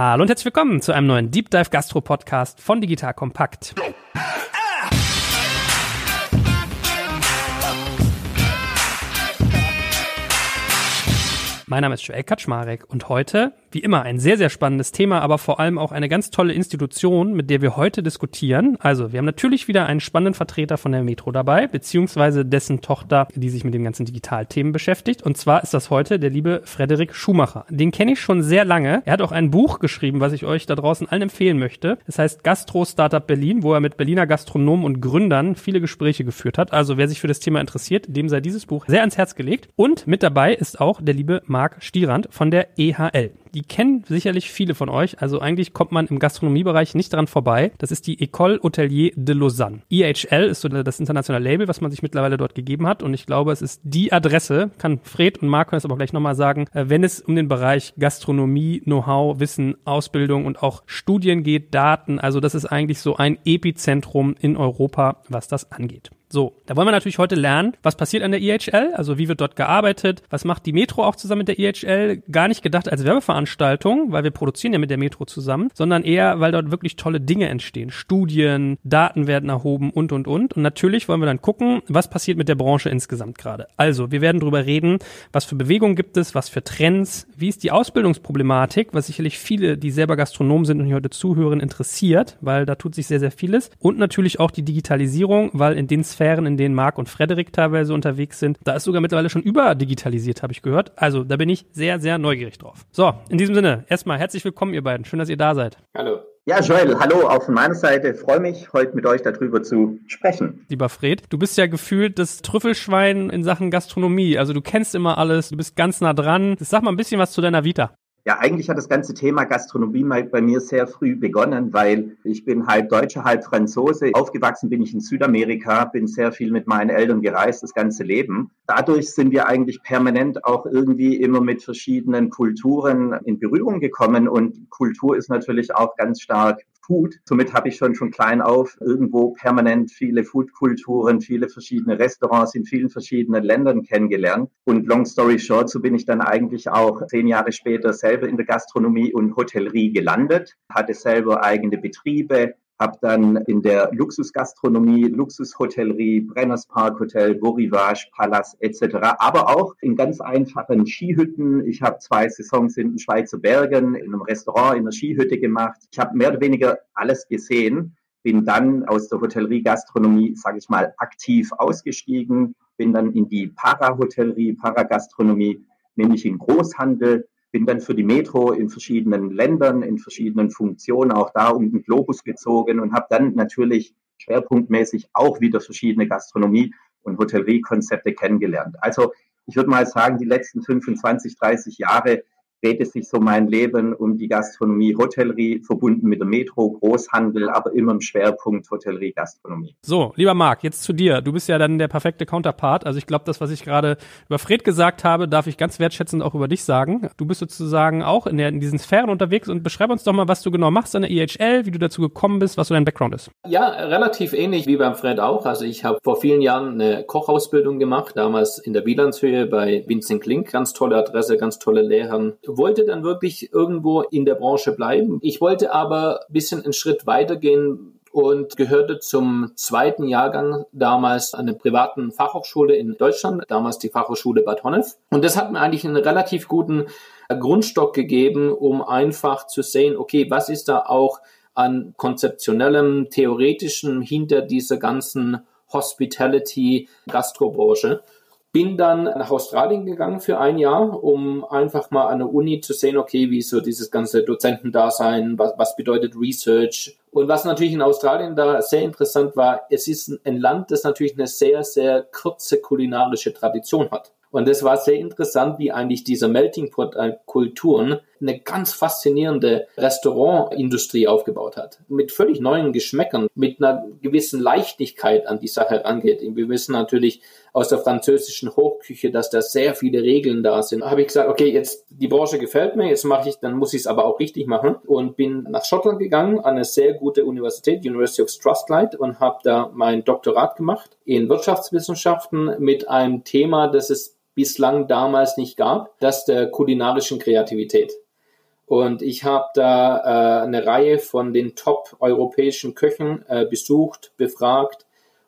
Hallo und herzlich willkommen zu einem neuen Deep Dive Gastro Podcast von Digital Kompakt. Mein Name ist Joel Kaczmarek und heute, wie immer, ein sehr, sehr spannendes Thema, aber vor allem auch eine ganz tolle Institution, mit der wir heute diskutieren. Also, wir haben natürlich wieder einen spannenden Vertreter von der Metro dabei, beziehungsweise dessen Tochter, die sich mit den ganzen Digitalthemen beschäftigt. Und zwar ist das heute der liebe Frederik Schumacher. Den kenne ich schon sehr lange. Er hat auch ein Buch geschrieben, was ich euch da draußen allen empfehlen möchte. Es heißt Gastro Startup Berlin, wo er mit Berliner Gastronomen und Gründern viele Gespräche geführt hat. Also, wer sich für das Thema interessiert, dem sei dieses Buch sehr ans Herz gelegt. Und mit dabei ist auch der liebe Marc Stierand von der EHL. Die kennen sicherlich viele von euch. Also eigentlich kommt man im Gastronomiebereich nicht dran vorbei. Das ist die École Hotelier de Lausanne. EHL ist so das internationale Label, was man sich mittlerweile dort gegeben hat. Und ich glaube, es ist die Adresse, kann Fred und Marco das aber gleich nochmal sagen, äh, wenn es um den Bereich Gastronomie, Know-how, Wissen, Ausbildung und auch Studien geht, Daten. Also das ist eigentlich so ein Epizentrum in Europa, was das angeht. So, da wollen wir natürlich heute lernen, was passiert an der EHL, also wie wird dort gearbeitet, was macht die Metro auch zusammen mit der EHL, gar nicht gedacht als Werbeveranstaltung, weil wir produzieren ja mit der Metro zusammen, sondern eher, weil dort wirklich tolle Dinge entstehen. Studien, Daten werden erhoben und, und, und. Und natürlich wollen wir dann gucken, was passiert mit der Branche insgesamt gerade. Also, wir werden darüber reden, was für Bewegungen gibt es, was für Trends, wie ist die Ausbildungsproblematik, was sicherlich viele, die selber Gastronomen sind und hier heute zuhören, interessiert, weil da tut sich sehr, sehr vieles. Und natürlich auch die Digitalisierung, weil in den Sphären, in denen Marc und Frederik teilweise unterwegs sind. Da ist sogar mittlerweile schon überdigitalisiert, habe ich gehört. Also da bin ich sehr, sehr neugierig drauf. So, in diesem Sinne, erstmal herzlich willkommen, ihr beiden. Schön, dass ihr da seid. Hallo. Ja, Joel, hallo auch von meiner Seite. Freue mich, heute mit euch darüber zu sprechen. Lieber Fred, du bist ja gefühlt das Trüffelschwein in Sachen Gastronomie. Also du kennst immer alles, du bist ganz nah dran. Sag mal ein bisschen was zu deiner Vita. Ja, eigentlich hat das ganze Thema Gastronomie bei mir sehr früh begonnen, weil ich bin halb Deutscher, halb Franzose. Aufgewachsen bin ich in Südamerika, bin sehr viel mit meinen Eltern gereist, das ganze Leben. Dadurch sind wir eigentlich permanent auch irgendwie immer mit verschiedenen Kulturen in Berührung gekommen und Kultur ist natürlich auch ganz stark Food. Somit habe ich schon von klein auf irgendwo permanent viele Foodkulturen, viele verschiedene Restaurants in vielen verschiedenen Ländern kennengelernt. Und long story short, so bin ich dann eigentlich auch zehn Jahre später selber in der Gastronomie und Hotellerie gelandet, hatte selber eigene Betriebe, habe dann in der Luxusgastronomie, Luxushotellerie, Brenners Park Hotel, Beau Rivage, Palace etc., aber auch in ganz einfachen Skihütten. Ich habe zwei Saisons in den Schweizer Bergen, in einem Restaurant, in einer Skihütte gemacht. Ich habe mehr oder weniger alles gesehen, bin dann aus der Hotellerie-Gastronomie, sage ich mal, aktiv ausgestiegen, bin dann in die Parahotellerie, Paragastronomie, nämlich in Großhandel, bin dann für die Metro in verschiedenen Ländern, in verschiedenen Funktionen auch da um den Globus gezogen und habe dann natürlich schwerpunktmäßig auch wieder verschiedene Gastronomie- und Hotelleriekonzepte kennengelernt. Also ich würde mal sagen, die letzten 25, 30 Jahre drehte sich so mein Leben um die Gastronomie, Hotellerie, verbunden mit der Metro, Großhandel, aber immer im Schwerpunkt Hotellerie, Gastronomie. So, lieber Marc, jetzt zu dir. Du bist ja dann der perfekte Counterpart. Also ich glaube, das, was ich gerade über Fred gesagt habe, darf ich ganz wertschätzend auch über dich sagen. Du bist sozusagen auch in, der, in diesen Sphären unterwegs und beschreib uns doch mal, was du genau machst an der EHL, wie du dazu gekommen bist, was so dein Background ist. Ja, relativ ähnlich wie beim Fred auch. Also ich habe vor vielen Jahren eine Kochausbildung gemacht, damals in der Wielandshöhe bei Vincent Klink. Ganz tolle Adresse, ganz tolle Lehrern wollte dann wirklich irgendwo in der Branche bleiben. Ich wollte aber ein bisschen einen Schritt weitergehen und gehörte zum zweiten Jahrgang damals an der privaten Fachhochschule in Deutschland, damals die Fachhochschule Bad Honnef. Und das hat mir eigentlich einen relativ guten Grundstock gegeben, um einfach zu sehen, okay, was ist da auch an konzeptionellem, theoretischem hinter dieser ganzen Hospitality-Gastrobranche. Bin dann nach Australien gegangen für ein Jahr, um einfach mal an der Uni zu sehen, okay, wie so dieses ganze Dozentendasein, was, was bedeutet Research. Und was natürlich in Australien da sehr interessant war, es ist ein Land, das natürlich eine sehr, sehr kurze kulinarische Tradition hat. Und es war sehr interessant, wie eigentlich diese Melting Pot Kulturen eine ganz faszinierende Restaurantindustrie aufgebaut hat. Mit völlig neuen Geschmäckern, mit einer gewissen Leichtigkeit an die Sache rangeht. Wir wissen natürlich aus der französischen Hochküche, dass da sehr viele Regeln da sind. Habe ich gesagt, okay, jetzt die Branche gefällt mir, jetzt mache ich, dann muss ich es aber auch richtig machen und bin nach Schottland gegangen, an eine sehr gute Universität, University of Strathclyde und habe da mein Doktorat gemacht in Wirtschaftswissenschaften mit einem Thema, das es bislang damals nicht gab, das der kulinarischen Kreativität. Und ich habe da äh, eine Reihe von den top europäischen Köchen äh, besucht, befragt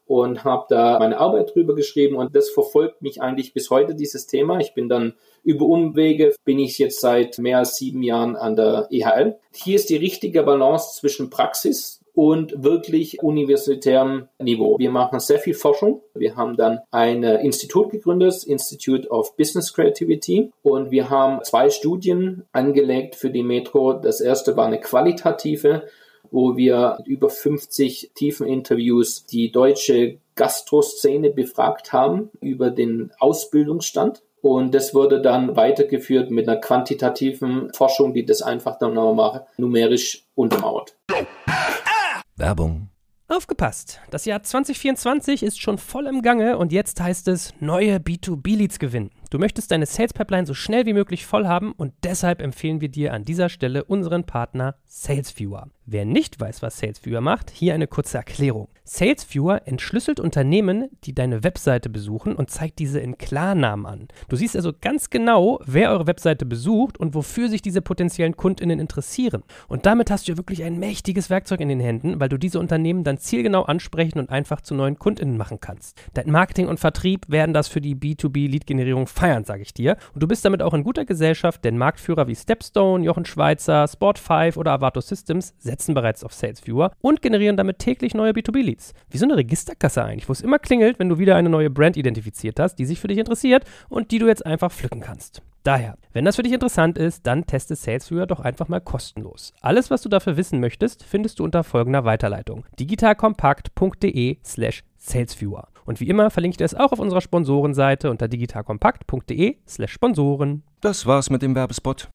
und habe da meine Arbeit drüber geschrieben und das verfolgt mich eigentlich bis heute, dieses Thema. Ich bin dann über Umwege, bin ich jetzt seit mehr als sieben Jahren an der EHL. Hier ist die richtige Balance zwischen Praxis und wirklich universitärem Niveau. Wir machen sehr viel Forschung. Wir haben dann ein Institut gegründet, Institute of Business Creativity, und wir haben zwei Studien angelegt für die Metro. Das erste war eine qualitative wo wir über 50 tiefen Interviews die deutsche Gastroszene befragt haben über den Ausbildungsstand. Und das wurde dann weitergeführt mit einer quantitativen Forschung, die das einfach dann nochmal numerisch untermauert. Werbung. Aufgepasst! Das Jahr 2024 ist schon voll im Gange und jetzt heißt es neue B2B-Leads gewinnen. Du möchtest deine Sales Pipeline so schnell wie möglich voll haben und deshalb empfehlen wir dir an dieser Stelle unseren Partner SalesViewer. Wer nicht weiß, was SalesViewer macht, hier eine kurze Erklärung. SalesViewer entschlüsselt Unternehmen, die deine Webseite besuchen und zeigt diese in Klarnamen an. Du siehst also ganz genau, wer eure Webseite besucht und wofür sich diese potenziellen Kundinnen interessieren. Und damit hast du ja wirklich ein mächtiges Werkzeug in den Händen, weil du diese Unternehmen dann zielgenau ansprechen und einfach zu neuen Kundinnen machen kannst. Dein Marketing und Vertrieb werden das für die B2B-Lead-Generierung feiern, sage ich dir. Und du bist damit auch in guter Gesellschaft, denn Marktführer wie Stepstone, Jochen Schweizer, Sport5 oder Avato Systems setzen bereits auf SalesViewer und generieren damit täglich neue B2B-Leads. Wie so eine Registerkasse eigentlich, wo es immer klingelt, wenn du wieder eine neue Brand identifiziert hast, die sich für dich interessiert und die du jetzt einfach pflücken kannst. Daher, wenn das für dich interessant ist, dann teste SalesViewer doch einfach mal kostenlos. Alles, was du dafür wissen möchtest, findest du unter folgender Weiterleitung: digitalkompakt.de slash salesviewer. Und wie immer verlinke ich dir es auch auf unserer Sponsorenseite unter digitalkompakt.de slash Sponsoren. Das war's mit dem Werbespot.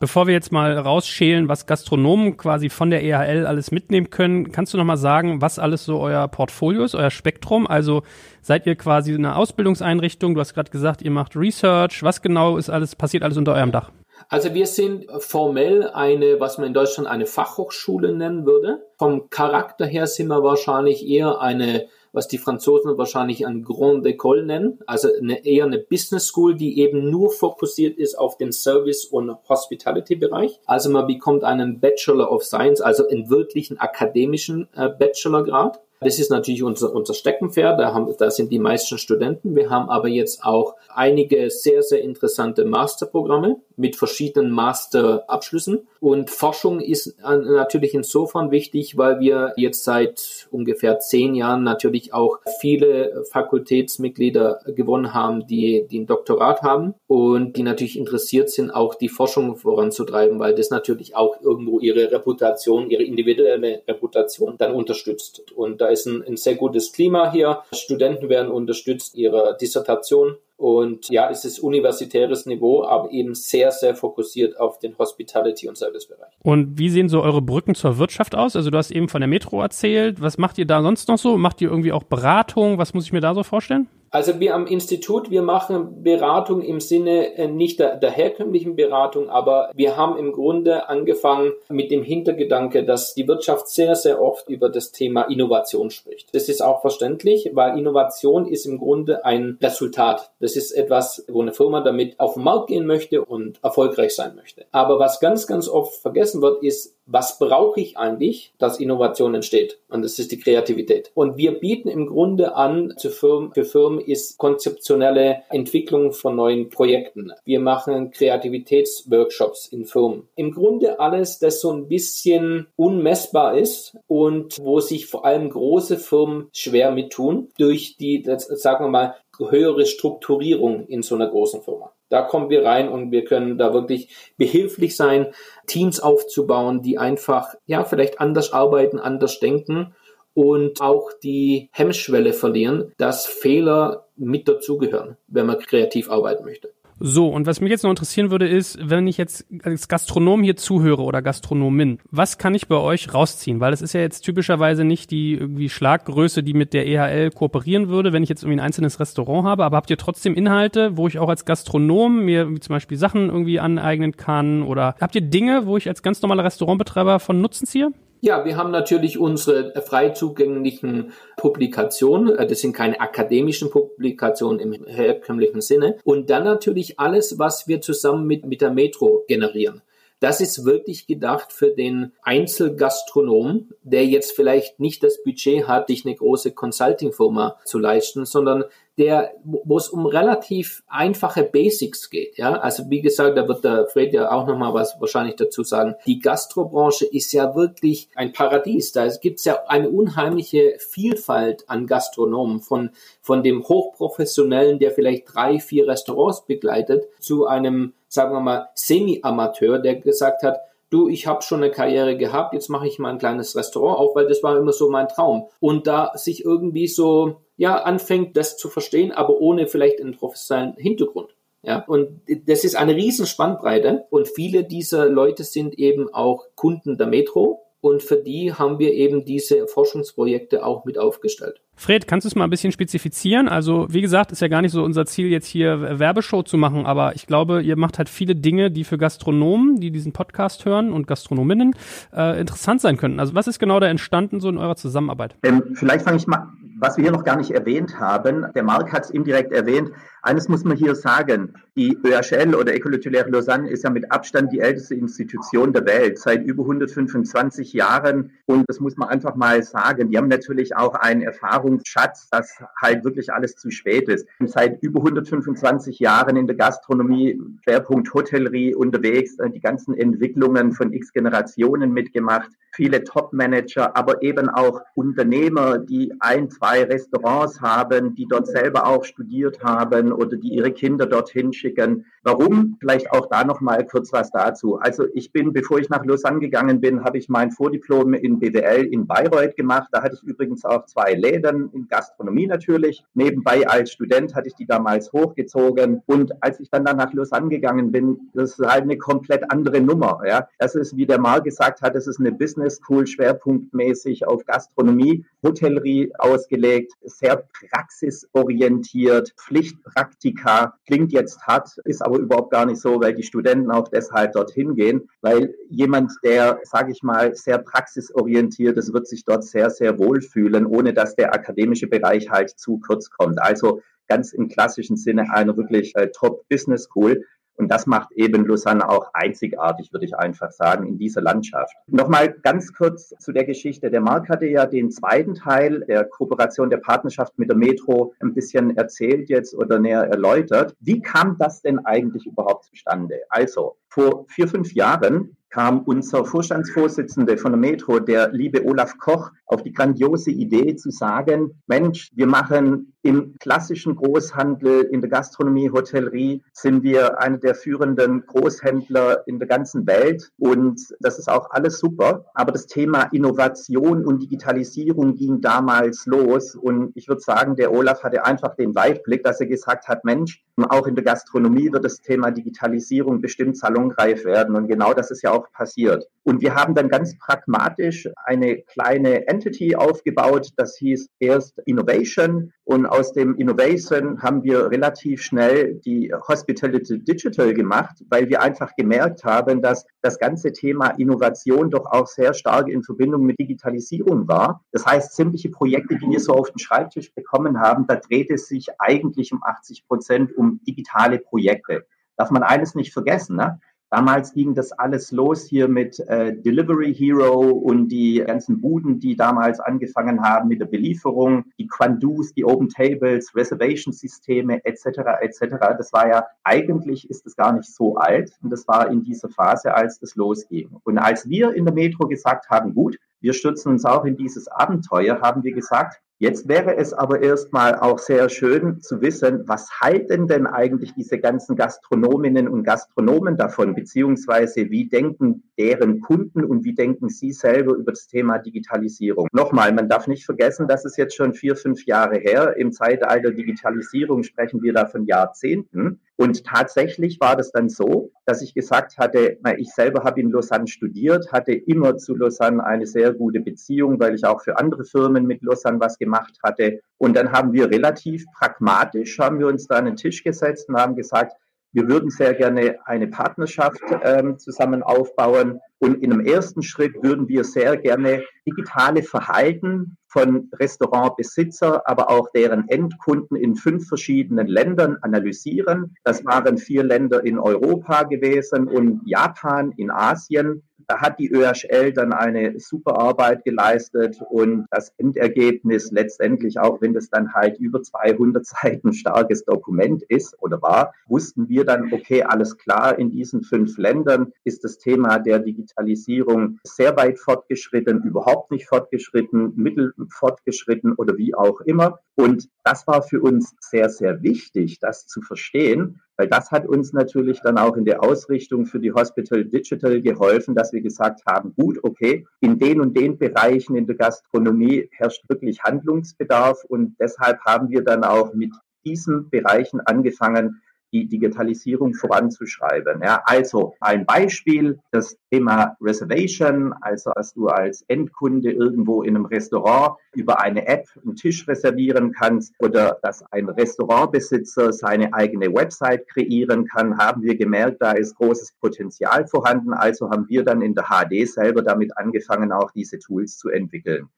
Bevor wir jetzt mal rausschälen, was Gastronomen quasi von der EHL alles mitnehmen können, kannst du noch mal sagen, was alles so euer Portfolio ist, euer Spektrum? Also seid ihr quasi eine Ausbildungseinrichtung? Du hast gerade gesagt, ihr macht Research. Was genau ist alles, passiert alles unter eurem Dach? Also wir sind formell eine, was man in Deutschland eine Fachhochschule nennen würde. Vom Charakter her sind wir wahrscheinlich eher eine was die Franzosen wahrscheinlich ein Grand École nennen, also eine, eher eine Business School, die eben nur fokussiert ist auf den Service- und Hospitality-Bereich. Also man bekommt einen Bachelor of Science, also einen wirklichen akademischen äh, Bachelorgrad. Das ist natürlich unser, unser Steckenpferd, da, haben, da sind die meisten Studenten. Wir haben aber jetzt auch einige sehr, sehr interessante Masterprogramme mit verschiedenen Masterabschlüssen. Und Forschung ist natürlich insofern wichtig, weil wir jetzt seit ungefähr zehn Jahren natürlich auch viele Fakultätsmitglieder gewonnen haben, die, die ein Doktorat haben und die natürlich interessiert sind, auch die Forschung voranzutreiben, weil das natürlich auch irgendwo ihre Reputation, ihre individuelle Reputation dann unterstützt. Und da ist ein, ein sehr gutes Klima hier. Studenten werden unterstützt, ihre Dissertation und ja, es ist universitäres Niveau, aber eben sehr, sehr fokussiert auf den Hospitality- und Servicebereich. Und wie sehen so eure Brücken zur Wirtschaft aus? Also du hast eben von der Metro erzählt. Was macht ihr da sonst noch so? Macht ihr irgendwie auch Beratung? Was muss ich mir da so vorstellen? Also wir am Institut, wir machen Beratung im Sinne äh, nicht der, der, herkömmlichen Beratung, aber wir haben im Grunde angefangen mit dem Hintergedanke, dass die Wirtschaft sehr, sehr oft über das Thema Innovation spricht. Das ist auch verständlich, weil Innovation ist im Grunde ein Resultat. Das ist etwas, wo eine Firma damit auf den Markt gehen möchte und erfolgreich sein möchte. Aber was ganz, ganz oft vergessen wird, ist, was brauche ich eigentlich, dass Innovation entsteht? Und das ist die Kreativität. Und wir bieten im Grunde an für Firmen, für Firmen ist konzeptionelle Entwicklung von neuen Projekten. Wir machen Kreativitätsworkshops in Firmen. Im Grunde alles, das so ein bisschen unmessbar ist und wo sich vor allem große Firmen schwer mit tun durch die, sagen wir mal, höhere Strukturierung in so einer großen Firma. Da kommen wir rein und wir können da wirklich behilflich sein, Teams aufzubauen, die einfach, ja, vielleicht anders arbeiten, anders denken und auch die Hemmschwelle verlieren, dass Fehler mit dazugehören, wenn man kreativ arbeiten möchte. So, und was mich jetzt noch interessieren würde, ist, wenn ich jetzt als Gastronom hier zuhöre oder Gastronomin, was kann ich bei euch rausziehen? Weil es ist ja jetzt typischerweise nicht die irgendwie Schlaggröße, die mit der EHL kooperieren würde, wenn ich jetzt irgendwie ein einzelnes Restaurant habe, aber habt ihr trotzdem Inhalte, wo ich auch als Gastronom mir zum Beispiel Sachen irgendwie aneignen kann? Oder habt ihr Dinge, wo ich als ganz normaler Restaurantbetreiber von Nutzen ziehe? Ja, wir haben natürlich unsere frei zugänglichen Publikationen. Äh, das sind keine akademischen Publikationen im herkömmlichen Sinne. Und dann natürlich alles, was wir zusammen mit, mit der Metro generieren. Das ist wirklich gedacht für den Einzelgastronom, der jetzt vielleicht nicht das Budget hat, sich eine große Consulting-Firma zu leisten, sondern der, wo es um relativ einfache Basics geht. Ja, also wie gesagt, da wird der Fred ja auch nochmal was wahrscheinlich dazu sagen. Die Gastrobranche ist ja wirklich ein Paradies. Da gibt es ja eine unheimliche Vielfalt an Gastronomen von von dem hochprofessionellen, der vielleicht drei, vier Restaurants begleitet, zu einem, sagen wir mal, Semi-Amateur, der gesagt hat, du, ich habe schon eine Karriere gehabt, jetzt mache ich mal ein kleines Restaurant auf, weil das war immer so mein Traum. Und da sich irgendwie so, ja, anfängt, das zu verstehen, aber ohne vielleicht einen professionellen Hintergrund. Ja, und das ist eine riesen Spannbreite und viele dieser Leute sind eben auch Kunden der Metro und für die haben wir eben diese Forschungsprojekte auch mit aufgestellt. Fred, kannst du es mal ein bisschen spezifizieren? Also, wie gesagt, ist ja gar nicht so unser Ziel, jetzt hier Werbeshow zu machen, aber ich glaube, ihr macht halt viele Dinge, die für Gastronomen, die diesen Podcast hören und Gastronominnen äh, interessant sein könnten. Also, was ist genau da entstanden so in eurer Zusammenarbeit? Ähm, vielleicht fange ich mal, was wir hier noch gar nicht erwähnt haben. Der Marc hat es indirekt erwähnt. Eines muss man hier sagen. Die ÖHL oder École Tulaire Lausanne ist ja mit Abstand die älteste Institution der Welt, seit über 125 Jahren. Und das muss man einfach mal sagen. Die haben natürlich auch einen Erfahrungsschatz, dass halt wirklich alles zu spät ist. Seit über 125 Jahren in der Gastronomie, Schwerpunkt Hotellerie unterwegs, die ganzen Entwicklungen von x Generationen mitgemacht, viele Top-Manager, aber eben auch Unternehmer, die ein, zwei Restaurants haben, die dort selber auch studiert haben oder die ihre Kinder dorthin schicken. Warum? Vielleicht auch da noch mal kurz was dazu. Also ich bin, bevor ich nach Lausanne gegangen bin, habe ich mein Vordiplom in BWL in Bayreuth gemacht. Da hatte ich übrigens auch zwei Läden in Gastronomie natürlich. Nebenbei als Student hatte ich die damals hochgezogen. Und als ich dann, dann nach Lausanne gegangen bin, das ist halt eine komplett andere Nummer. Ja, das ist, wie der Mal gesagt hat, das ist eine Business School schwerpunktmäßig auf Gastronomie, Hotellerie ausgelegt, sehr praxisorientiert, Pflichtpraktika. Klingt jetzt hart, ist aber überhaupt gar nicht so, weil die Studenten auch deshalb dorthin gehen, weil jemand, der, sage ich mal, sehr praxisorientiert ist, wird sich dort sehr, sehr wohlfühlen, ohne dass der akademische Bereich halt zu kurz kommt. Also ganz im klassischen Sinne eine wirklich äh, Top Business School. Und das macht eben Lausanne auch einzigartig, würde ich einfach sagen, in dieser Landschaft. Nochmal ganz kurz zu der Geschichte. Der Marc hatte ja den zweiten Teil der Kooperation, der Partnerschaft mit der Metro ein bisschen erzählt jetzt oder näher erläutert. Wie kam das denn eigentlich überhaupt zustande? Also, vor vier, fünf Jahren kam unser Vorstandsvorsitzender von der Metro, der liebe Olaf Koch, auf die grandiose Idee zu sagen, Mensch, wir machen im klassischen Großhandel, in der Gastronomie, Hotellerie, sind wir einer der führenden Großhändler in der ganzen Welt und das ist auch alles super. Aber das Thema Innovation und Digitalisierung ging damals los und ich würde sagen, der Olaf hatte einfach den Weitblick, dass er gesagt hat, Mensch, auch in der Gastronomie wird das Thema Digitalisierung bestimmt salonreif werden und genau das ist ja auch auch passiert. Und wir haben dann ganz pragmatisch eine kleine Entity aufgebaut, das hieß erst Innovation. Und aus dem Innovation haben wir relativ schnell die Hospitality Digital gemacht, weil wir einfach gemerkt haben, dass das ganze Thema Innovation doch auch sehr stark in Verbindung mit Digitalisierung war. Das heißt, sämtliche Projekte, die wir so auf den Schreibtisch bekommen haben, da dreht es sich eigentlich um 80 Prozent um digitale Projekte. Darf man eines nicht vergessen, ne? Damals ging das alles los hier mit äh, Delivery Hero und die ganzen Buden, die damals angefangen haben mit der Belieferung, die Quandus, die Open Tables, Reservation-Systeme etc. etc. Das war ja eigentlich ist es gar nicht so alt und das war in dieser Phase, als es losging. Und als wir in der Metro gesagt haben, gut, wir stürzen uns auch in dieses Abenteuer, haben wir gesagt, Jetzt wäre es aber erstmal auch sehr schön zu wissen, was halten denn eigentlich diese ganzen Gastronominnen und Gastronomen davon, beziehungsweise wie denken deren Kunden und wie denken sie selber über das Thema Digitalisierung. Nochmal, man darf nicht vergessen, das ist jetzt schon vier, fünf Jahre her. Im Zeitalter Digitalisierung sprechen wir da von Jahrzehnten. Und tatsächlich war das dann so, dass ich gesagt hatte, ich selber habe in Lausanne studiert, hatte immer zu Lausanne eine sehr gute Beziehung, weil ich auch für andere Firmen mit Lausanne was gemacht hatte. Und dann haben wir relativ pragmatisch, haben wir uns da an den Tisch gesetzt und haben gesagt, wir würden sehr gerne eine Partnerschaft ähm, zusammen aufbauen. Und in einem ersten Schritt würden wir sehr gerne digitale Verhalten von Restaurantbesitzer, aber auch deren Endkunden in fünf verschiedenen Ländern analysieren. Das waren vier Länder in Europa gewesen und Japan in Asien. Da hat die ÖHL dann eine super Arbeit geleistet und das Endergebnis letztendlich, auch wenn das dann halt über 200 Seiten starkes Dokument ist oder war, wussten wir dann, okay, alles klar, in diesen fünf Ländern ist das Thema der Digitalisierung sehr weit fortgeschritten, überhaupt nicht fortgeschritten, mittel fortgeschritten oder wie auch immer. Und das war für uns sehr, sehr wichtig, das zu verstehen, weil das hat uns natürlich dann auch in der Ausrichtung für die Hospital Digital geholfen, dass wir gesagt haben, gut, okay, in den und den Bereichen in der Gastronomie herrscht wirklich Handlungsbedarf und deshalb haben wir dann auch mit diesen Bereichen angefangen, die Digitalisierung voranzuschreiben. Ja, also ein Beispiel, das Thema Reservation, also dass du als Endkunde irgendwo in einem Restaurant über eine App einen Tisch reservieren kannst oder dass ein Restaurantbesitzer seine eigene Website kreieren kann, haben wir gemerkt, da ist großes Potenzial vorhanden. Also haben wir dann in der HD selber damit angefangen, auch diese Tools zu entwickeln.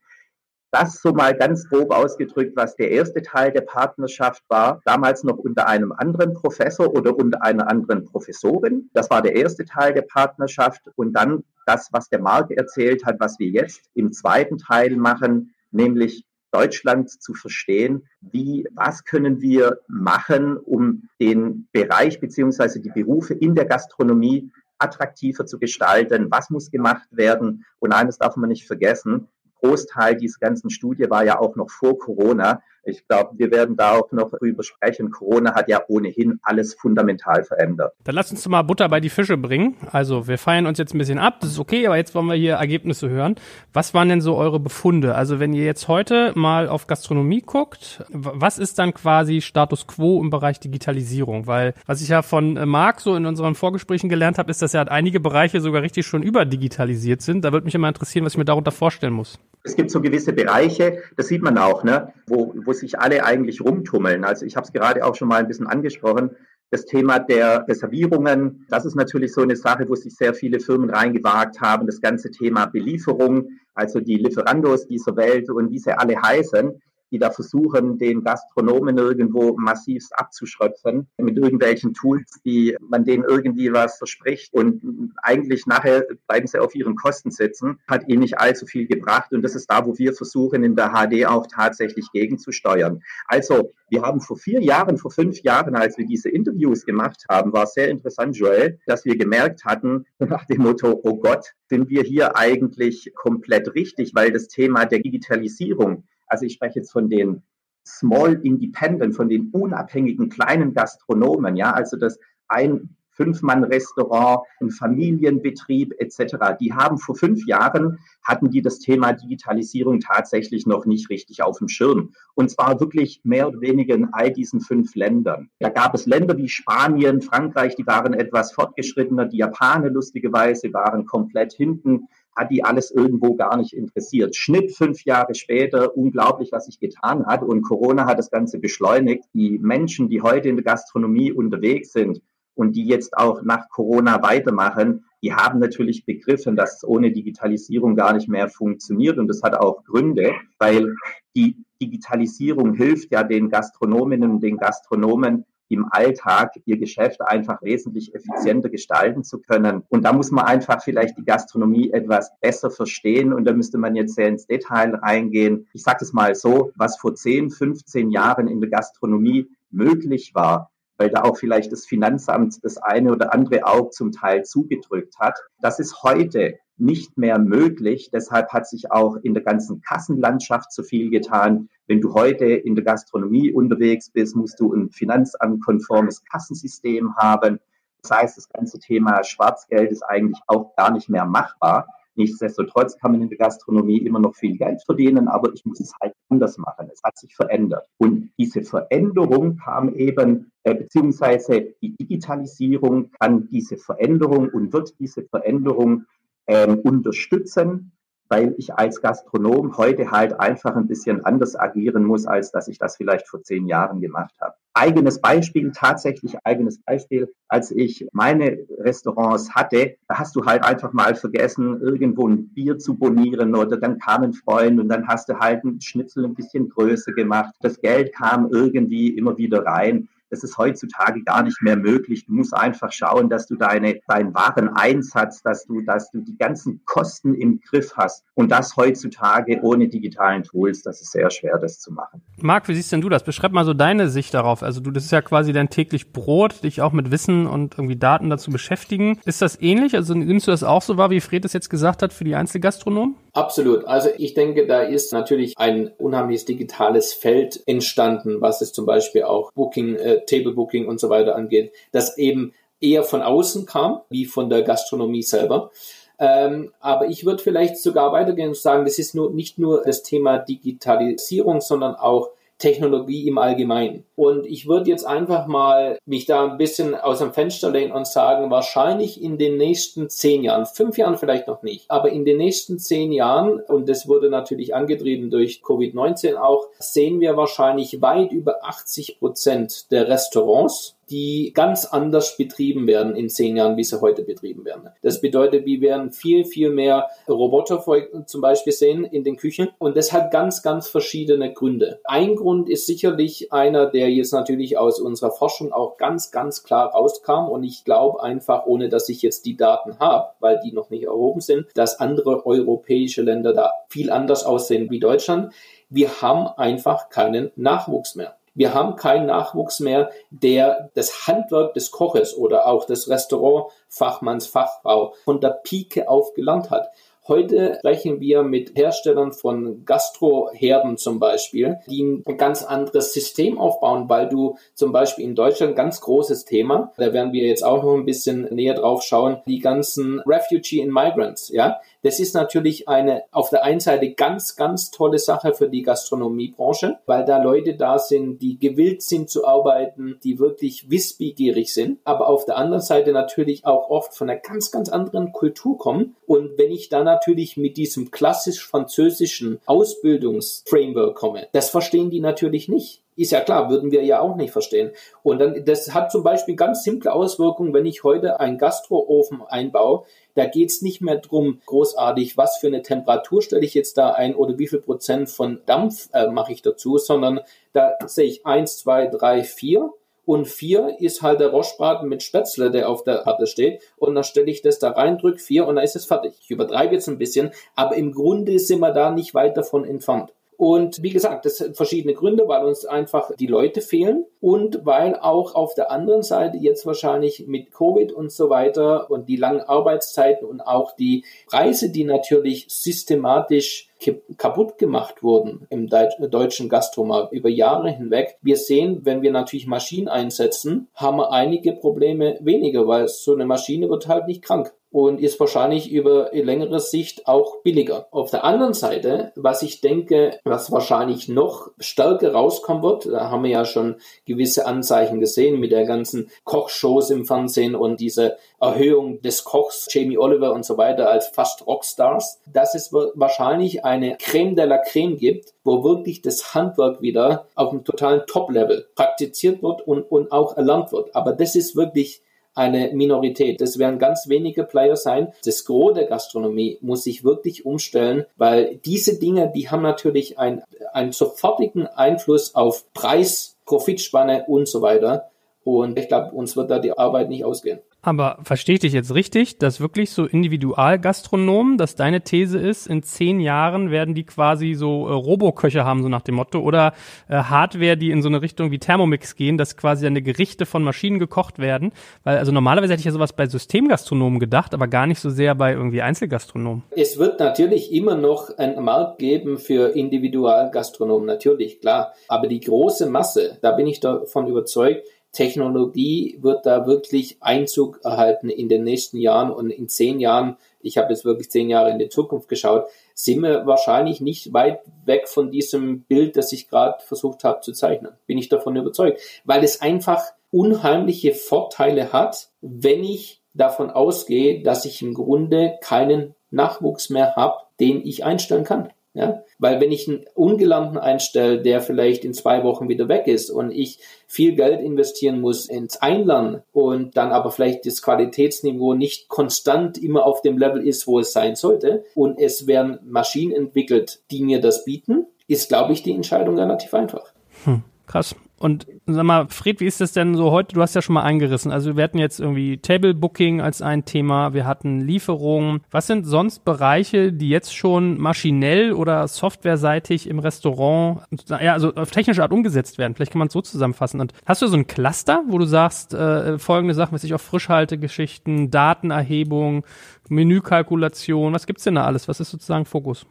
Das so mal ganz grob ausgedrückt, was der erste Teil der Partnerschaft war, damals noch unter einem anderen Professor oder unter einer anderen Professorin. Das war der erste Teil der Partnerschaft. Und dann das, was der Marc erzählt hat, was wir jetzt im zweiten Teil machen, nämlich Deutschland zu verstehen, wie, was können wir machen, um den Bereich beziehungsweise die Berufe in der Gastronomie attraktiver zu gestalten, was muss gemacht werden. Und eines darf man nicht vergessen, Großteil dieser ganzen Studie war ja auch noch vor Corona. Ich glaube, wir werden da auch noch drüber sprechen. Corona hat ja ohnehin alles fundamental verändert. Dann lass uns mal Butter bei die Fische bringen. Also wir feiern uns jetzt ein bisschen ab, das ist okay, aber jetzt wollen wir hier Ergebnisse hören. Was waren denn so eure Befunde? Also wenn ihr jetzt heute mal auf Gastronomie guckt, was ist dann quasi Status quo im Bereich Digitalisierung? Weil was ich ja von äh, Marc so in unseren Vorgesprächen gelernt habe, ist, dass ja einige Bereiche sogar richtig schon überdigitalisiert sind. Da würde mich immer interessieren, was ich mir darunter vorstellen muss. Es gibt so gewisse Bereiche, das sieht man auch, ne, wo, wo sich alle eigentlich rumtummeln. Also ich habe es gerade auch schon mal ein bisschen angesprochen. Das Thema der Reservierungen, das ist natürlich so eine Sache, wo sich sehr viele Firmen reingewagt haben. Das ganze Thema Belieferung, also die Lieferandos dieser Welt und wie sie alle heißen, die da versuchen, den Gastronomen irgendwo massivst abzuschröpfen mit irgendwelchen Tools, die man denen irgendwie was verspricht und eigentlich nachher bleiben sie auf ihren Kosten sitzen, hat ihnen nicht allzu viel gebracht und das ist da, wo wir versuchen, in der HD auch tatsächlich gegenzusteuern. Also wir haben vor vier Jahren, vor fünf Jahren, als wir diese Interviews gemacht haben, war sehr interessant, Joel, dass wir gemerkt hatten, nach dem Motto, oh Gott, sind wir hier eigentlich komplett richtig, weil das Thema der Digitalisierung also ich spreche jetzt von den Small Independent, von den unabhängigen kleinen Gastronomen, ja, also das ein Fünf-Mann-Restaurant, ein Familienbetrieb etc. Die haben vor fünf Jahren, hatten die das Thema Digitalisierung tatsächlich noch nicht richtig auf dem Schirm. Und zwar wirklich mehr oder weniger in all diesen fünf Ländern. Da gab es Länder wie Spanien, Frankreich, die waren etwas fortgeschrittener. Die Japaner lustigerweise waren komplett hinten hat die alles irgendwo gar nicht interessiert. Schnitt fünf Jahre später, unglaublich, was sich getan hat. Und Corona hat das Ganze beschleunigt. Die Menschen, die heute in der Gastronomie unterwegs sind und die jetzt auch nach Corona weitermachen, die haben natürlich begriffen, dass es ohne Digitalisierung gar nicht mehr funktioniert. Und das hat auch Gründe, weil die Digitalisierung hilft ja den Gastronominnen und den Gastronomen, im Alltag ihr Geschäft einfach wesentlich effizienter gestalten zu können. Und da muss man einfach vielleicht die Gastronomie etwas besser verstehen und da müsste man jetzt sehr ins Detail reingehen. Ich sage es mal so, was vor 10, 15 Jahren in der Gastronomie möglich war, weil da auch vielleicht das Finanzamt das eine oder andere Auge zum Teil zugedrückt hat. Das ist heute nicht mehr möglich. Deshalb hat sich auch in der ganzen Kassenlandschaft so viel getan. Wenn du heute in der Gastronomie unterwegs bist, musst du ein finanzamtkonformes Kassensystem haben. Das heißt, das ganze Thema Schwarzgeld ist eigentlich auch gar nicht mehr machbar. Nichtsdestotrotz kann man in der Gastronomie immer noch viel Geld verdienen, aber ich muss es halt anders machen. Es hat sich verändert. Und diese Veränderung kam eben, äh, beziehungsweise die Digitalisierung kann diese Veränderung und wird diese Veränderung ähm, unterstützen, weil ich als Gastronom heute halt einfach ein bisschen anders agieren muss, als dass ich das vielleicht vor zehn Jahren gemacht habe. Eigenes Beispiel, tatsächlich eigenes Beispiel, als ich meine Restaurants hatte, da hast du halt einfach mal vergessen, irgendwo ein Bier zu bonieren oder dann kam ein Freund und dann hast du halt ein Schnitzel ein bisschen größer gemacht. Das Geld kam irgendwie immer wieder rein. Das ist heutzutage gar nicht mehr möglich. Du musst einfach schauen, dass du deine, deinen wahren Einsatz, dass du, dass du die ganzen Kosten im Griff hast. Und das heutzutage ohne digitalen Tools, das ist sehr schwer, das zu machen. Marc, wie siehst denn du das? Beschreib mal so deine Sicht darauf. Also du, das ist ja quasi dein täglich Brot, dich auch mit Wissen und irgendwie Daten dazu beschäftigen. Ist das ähnlich? Also nimmst du das auch so wahr, wie Fred es jetzt gesagt hat, für die Einzelgastronomen? Absolut. Also ich denke, da ist natürlich ein unheimliches digitales Feld entstanden, was es zum Beispiel auch Booking, äh, Table Booking und so weiter angeht, das eben eher von außen kam, wie von der Gastronomie selber. Ähm, aber ich würde vielleicht sogar weitergehen und sagen, das ist nur, nicht nur das Thema Digitalisierung, sondern auch Technologie im Allgemeinen. Und ich würde jetzt einfach mal mich da ein bisschen aus dem Fenster lehnen und sagen, wahrscheinlich in den nächsten zehn Jahren, fünf Jahren vielleicht noch nicht, aber in den nächsten zehn Jahren, und das wurde natürlich angetrieben durch Covid-19 auch, sehen wir wahrscheinlich weit über 80 Prozent der Restaurants die ganz anders betrieben werden in zehn Jahren, wie sie heute betrieben werden. Das bedeutet, wir werden viel, viel mehr Roboter zum Beispiel sehen in den Küchen und das hat ganz, ganz verschiedene Gründe. Ein Grund ist sicherlich einer, der jetzt natürlich aus unserer Forschung auch ganz, ganz klar rauskam und ich glaube einfach, ohne dass ich jetzt die Daten habe, weil die noch nicht erhoben sind, dass andere europäische Länder da viel anders aussehen wie Deutschland. Wir haben einfach keinen Nachwuchs mehr. Wir haben keinen Nachwuchs mehr, der das Handwerk des Koches oder auch des Restaurantfachmanns, Fachfrau von der Pike auf gelernt hat. Heute sprechen wir mit Herstellern von Gastroherden zum Beispiel, die ein ganz anderes System aufbauen, weil du zum Beispiel in Deutschland ganz großes Thema, da werden wir jetzt auch noch ein bisschen näher drauf schauen, die ganzen Refugee and Migrants, ja. Das ist natürlich eine auf der einen Seite ganz, ganz tolle Sache für die Gastronomiebranche, weil da Leute da sind, die gewillt sind zu arbeiten, die wirklich wissbegierig sind, aber auf der anderen Seite natürlich auch oft von einer ganz, ganz anderen Kultur kommen. Und wenn ich dann natürlich mit diesem klassisch französischen Ausbildungsframework komme, das verstehen die natürlich nicht. Ist ja klar, würden wir ja auch nicht verstehen. Und dann, das hat zum Beispiel ganz simple Auswirkungen, wenn ich heute einen Gastroofen einbaue. Da geht's nicht mehr drum, großartig, was für eine Temperatur stelle ich jetzt da ein oder wie viel Prozent von Dampf äh, mache ich dazu, sondern da sehe ich eins, zwei, drei, vier. Und vier ist halt der Roschbraten mit Spätzle, der auf der Karte steht. Und dann stelle ich das da rein, drücke vier und dann ist es fertig. Ich übertreibe jetzt ein bisschen, aber im Grunde sind wir da nicht weit davon entfernt. Und wie gesagt, das sind verschiedene Gründe, weil uns einfach die Leute fehlen und weil auch auf der anderen Seite jetzt wahrscheinlich mit Covid und so weiter und die langen Arbeitszeiten und auch die Preise, die natürlich systematisch kaputt gemacht wurden im deutschen Gastromarkt über Jahre hinweg. Wir sehen, wenn wir natürlich Maschinen einsetzen, haben wir einige Probleme weniger, weil so eine Maschine wird halt nicht krank und ist wahrscheinlich über längere Sicht auch billiger. Auf der anderen Seite, was ich denke, was wahrscheinlich noch stärker rauskommen wird, da haben wir ja schon gewisse Anzeichen gesehen mit der ganzen Kochshows im Fernsehen und diese Erhöhung des Kochs Jamie Oliver und so weiter als fast Rockstars, dass es wahrscheinlich eine Creme de la Creme gibt, wo wirklich das Handwerk wieder auf einem totalen Top-Level praktiziert wird und, und auch erlernt wird. Aber das ist wirklich eine Minorität. Das werden ganz wenige Player sein. Das Gros der Gastronomie muss sich wirklich umstellen, weil diese Dinge, die haben natürlich einen, einen sofortigen Einfluss auf Preis, Profitspanne und so weiter. Und ich glaube, uns wird da die Arbeit nicht ausgehen. Aber verstehe ich dich jetzt richtig, dass wirklich so Individualgastronomen, dass deine These ist, in zehn Jahren werden die quasi so äh, Roboköche haben, so nach dem Motto, oder äh, Hardware, die in so eine Richtung wie Thermomix gehen, dass quasi dann Gerichte von Maschinen gekocht werden? Weil also normalerweise hätte ich ja sowas bei Systemgastronomen gedacht, aber gar nicht so sehr bei irgendwie Einzelgastronomen. Es wird natürlich immer noch einen Markt geben für Individualgastronomen, natürlich, klar. Aber die große Masse, da bin ich davon überzeugt, Technologie wird da wirklich Einzug erhalten in den nächsten Jahren und in zehn Jahren, ich habe jetzt wirklich zehn Jahre in die Zukunft geschaut, sind wir wahrscheinlich nicht weit weg von diesem Bild, das ich gerade versucht habe zu zeichnen. Bin ich davon überzeugt, weil es einfach unheimliche Vorteile hat, wenn ich davon ausgehe, dass ich im Grunde keinen Nachwuchs mehr habe, den ich einstellen kann. Ja? Weil wenn ich einen Ungelernten einstelle, der vielleicht in zwei Wochen wieder weg ist und ich viel Geld investieren muss ins Einlernen und dann aber vielleicht das Qualitätsniveau nicht konstant immer auf dem Level ist, wo es sein sollte und es werden Maschinen entwickelt, die mir das bieten, ist, glaube ich, die Entscheidung relativ einfach. Hm, krass. Und sag mal, Fred, wie ist das denn so heute? Du hast ja schon mal eingerissen. Also wir hatten jetzt irgendwie Table Booking als ein Thema, wir hatten Lieferungen. Was sind sonst Bereiche, die jetzt schon maschinell oder softwareseitig im Restaurant, ja, also auf technische Art umgesetzt werden? Vielleicht kann man es so zusammenfassen. Und hast du so ein Cluster, wo du sagst, äh, folgende Sachen, was ich auf Frischhaltegeschichten, Datenerhebung, Menükalkulation, was gibt's denn da alles? Was ist sozusagen Fokus?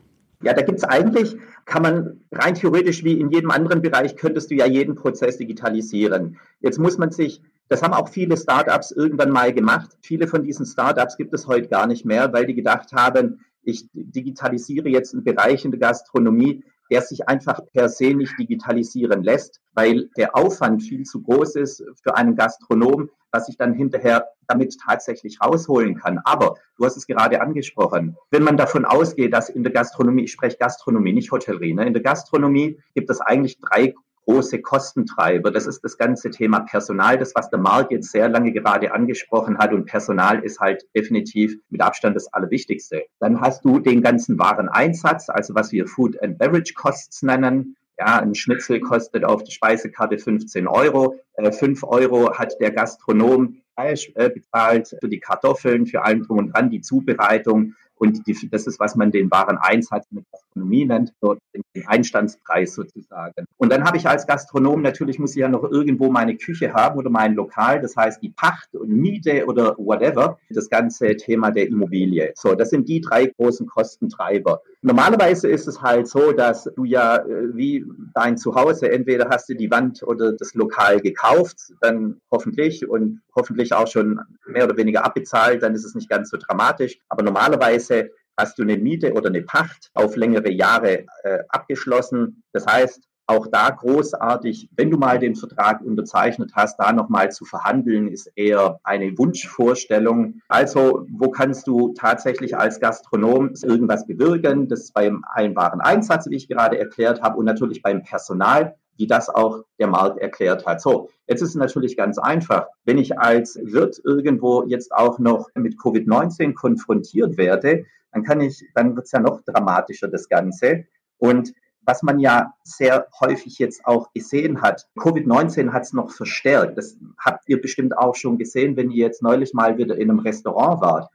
Ja, da gibt es eigentlich, kann man rein theoretisch wie in jedem anderen Bereich, könntest du ja jeden Prozess digitalisieren. Jetzt muss man sich, das haben auch viele Startups irgendwann mal gemacht. Viele von diesen Startups gibt es heute gar nicht mehr, weil die gedacht haben, ich digitalisiere jetzt einen Bereich in der Gastronomie, der sich einfach per se nicht digitalisieren lässt, weil der Aufwand viel zu groß ist für einen Gastronom, was ich dann hinterher damit tatsächlich rausholen kann. Aber du hast es gerade angesprochen, wenn man davon ausgeht, dass in der Gastronomie, ich spreche Gastronomie, nicht Hotellerie, ne, in der Gastronomie gibt es eigentlich drei große Kostentreiber. Das ist das ganze Thema Personal, das, was der Markt jetzt sehr lange gerade angesprochen hat. Und Personal ist halt definitiv mit Abstand das Allerwichtigste. Dann hast du den ganzen Wareneinsatz, also was wir Food and Beverage Costs nennen. Ja, ein Schnitzel kostet auf der Speisekarte 15 Euro. Äh, 5 Euro hat der Gastronom Fleisch äh, bezahlt für die Kartoffeln, für allem drum und dran, die Zubereitung. Und die, das ist, was man den wahren Einsatz mit Gastronomie nennt, dort den Einstandspreis sozusagen. Und dann habe ich als Gastronom natürlich, muss ich ja noch irgendwo meine Küche haben oder mein Lokal, das heißt die Pacht und Miete oder whatever, das ganze Thema der Immobilie. So, das sind die drei großen Kostentreiber. Normalerweise ist es halt so, dass du ja äh, wie dein Zuhause, entweder hast du die Wand oder das Lokal gekauft, dann hoffentlich und hoffentlich auch schon mehr oder weniger abbezahlt, dann ist es nicht ganz so dramatisch. Aber normalerweise hast du eine Miete oder eine Pacht auf längere Jahre äh, abgeschlossen. Das heißt, auch da großartig, wenn du mal den Vertrag unterzeichnet hast, da nochmal zu verhandeln, ist eher eine Wunschvorstellung. Also, wo kannst du tatsächlich als Gastronom irgendwas bewirken? Das ist beim einbaren Einsatz, wie ich gerade erklärt habe, und natürlich beim Personal wie das auch der Markt erklärt hat. So, jetzt ist es natürlich ganz einfach. Wenn ich als Wirt irgendwo jetzt auch noch mit Covid-19 konfrontiert werde, dann kann ich, dann wird es ja noch dramatischer, das Ganze. Und was man ja sehr häufig jetzt auch gesehen hat, Covid-19 hat es noch verstärkt. Das habt ihr bestimmt auch schon gesehen, wenn ihr jetzt neulich mal wieder in einem Restaurant wart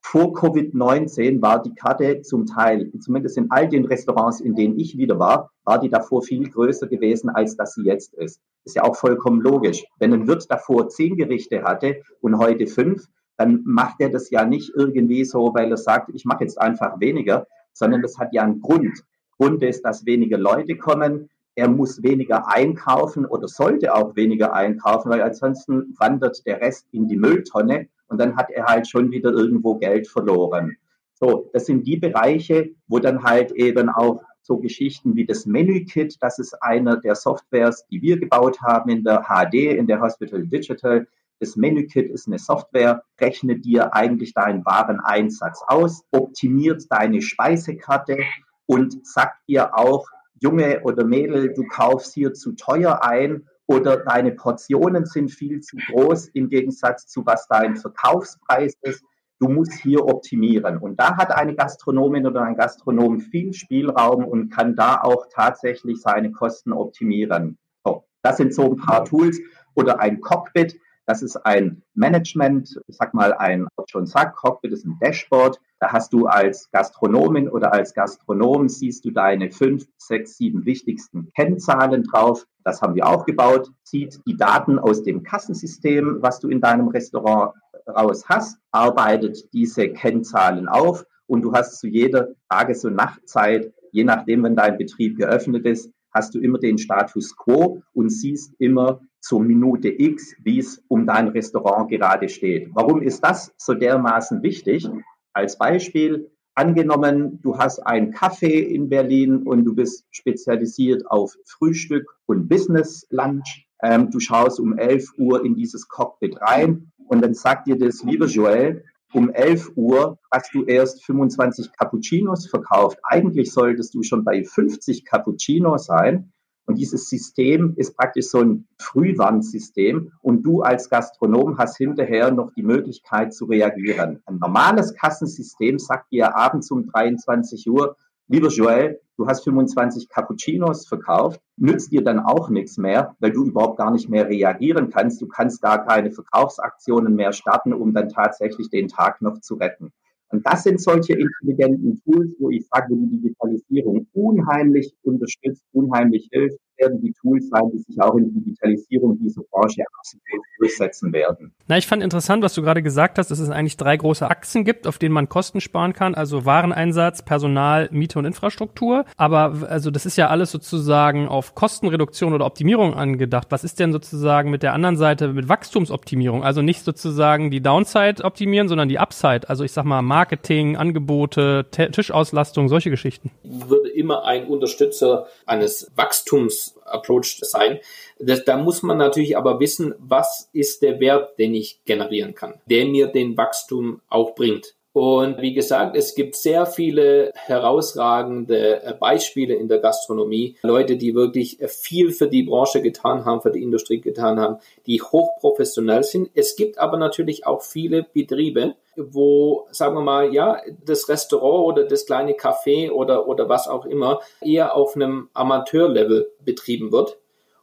vor Covid-19 war die Karte zum Teil, zumindest in all den Restaurants, in denen ich wieder war, war die davor viel größer gewesen, als dass sie jetzt ist. Ist ja auch vollkommen logisch. Wenn ein Wirt davor zehn Gerichte hatte und heute fünf, dann macht er das ja nicht irgendwie so, weil er sagt, ich mache jetzt einfach weniger, sondern das hat ja einen Grund. Grund ist, dass weniger Leute kommen, er muss weniger einkaufen oder sollte auch weniger einkaufen, weil ansonsten wandert der Rest in die Mülltonne und dann hat er halt schon wieder irgendwo Geld verloren. So, das sind die Bereiche, wo dann halt eben auch so Geschichten wie das Menü-Kit, das ist einer der Softwares, die wir gebaut haben in der HD, in der Hospital Digital. Das Menü-Kit ist eine Software, rechnet dir eigentlich deinen Wareneinsatz aus, optimiert deine Speisekarte und sagt dir auch, Junge oder Mädel, du kaufst hier zu teuer ein oder deine Portionen sind viel zu groß im Gegensatz zu was dein Verkaufspreis ist. Du musst hier optimieren. Und da hat eine Gastronomin oder ein Gastronom viel Spielraum und kann da auch tatsächlich seine Kosten optimieren. So, das sind so ein paar Tools oder ein Cockpit. Das ist ein Management, ich sag mal ein, schon sagt, Cockpit ist ein Dashboard. Da hast du als Gastronomin oder als Gastronom siehst du deine fünf, sechs, sieben wichtigsten Kennzahlen drauf. Das haben wir auch gebaut. Sieht die Daten aus dem Kassensystem, was du in deinem Restaurant raus hast, arbeitet diese Kennzahlen auf und du hast zu jeder Tages- und Nachtzeit, je nachdem, wenn dein Betrieb geöffnet ist, hast du immer den Status quo und siehst immer, zur Minute X, wie es um dein Restaurant gerade steht. Warum ist das so dermaßen wichtig? Als Beispiel, angenommen, du hast ein Café in Berlin und du bist spezialisiert auf Frühstück und Business Lunch. Ähm, du schaust um 11 Uhr in dieses Cockpit rein und dann sagt dir das, liebe Joel, um 11 Uhr hast du erst 25 Cappuccinos verkauft. Eigentlich solltest du schon bei 50 Cappuccinos sein. Und dieses System ist praktisch so ein Frühwarnsystem und du als Gastronom hast hinterher noch die Möglichkeit zu reagieren. Ein normales Kassensystem sagt dir abends um 23 Uhr, lieber Joel, du hast 25 Cappuccinos verkauft, nützt dir dann auch nichts mehr, weil du überhaupt gar nicht mehr reagieren kannst. Du kannst gar keine Verkaufsaktionen mehr starten, um dann tatsächlich den Tag noch zu retten. Und das sind solche intelligenten Tools, wo ich sage, wo die Digitalisierung unheimlich unterstützt, unheimlich hilft, werden die Tools sein, die sich auch in der Digitalisierung dieser Branche absolut durchsetzen werden. Na, ich fand interessant, was du gerade gesagt hast, dass es eigentlich drei große Achsen gibt, auf denen man Kosten sparen kann, also Wareneinsatz, Personal, Miete und Infrastruktur. Aber also das ist ja alles sozusagen auf Kostenreduktion oder Optimierung angedacht. Was ist denn sozusagen mit der anderen Seite mit Wachstumsoptimierung? Also nicht sozusagen die Downside optimieren, sondern die Upside. Also ich sag mal Marketing, Angebote, Tischauslastung, solche Geschichten. Ich würde immer ein Unterstützer eines Wachstums Approach sein. Das, da muss man natürlich aber wissen, was ist der Wert, den ich generieren kann, der mir den Wachstum auch bringt. Und wie gesagt, es gibt sehr viele herausragende Beispiele in der Gastronomie. Leute, die wirklich viel für die Branche getan haben, für die Industrie getan haben, die hochprofessionell sind. Es gibt aber natürlich auch viele Betriebe, wo, sagen wir mal, ja, das Restaurant oder das kleine Café oder, oder was auch immer eher auf einem Amateurlevel betrieben wird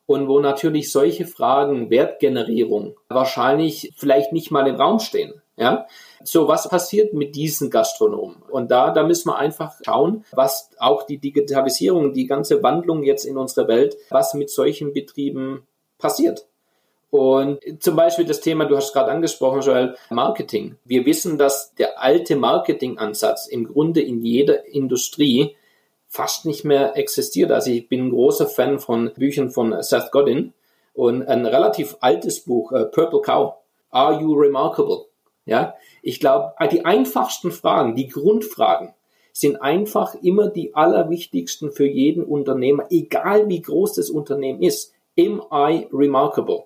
und wo natürlich solche Fragen Wertgenerierung wahrscheinlich vielleicht nicht mal im Raum stehen. Ja, so was passiert mit diesen Gastronomen? Und da, da müssen wir einfach schauen, was auch die Digitalisierung, die ganze Wandlung jetzt in unserer Welt, was mit solchen Betrieben passiert. Und zum Beispiel das Thema, du hast gerade angesprochen, Joel, Marketing. Wir wissen, dass der alte Marketingansatz im Grunde in jeder Industrie fast nicht mehr existiert. Also ich bin ein großer Fan von Büchern von Seth Godin und ein relativ altes Buch, uh, Purple Cow. Are you remarkable? Ja, ich glaube, die einfachsten Fragen, die Grundfragen, sind einfach immer die allerwichtigsten für jeden Unternehmer, egal wie groß das Unternehmen ist. Am I remarkable?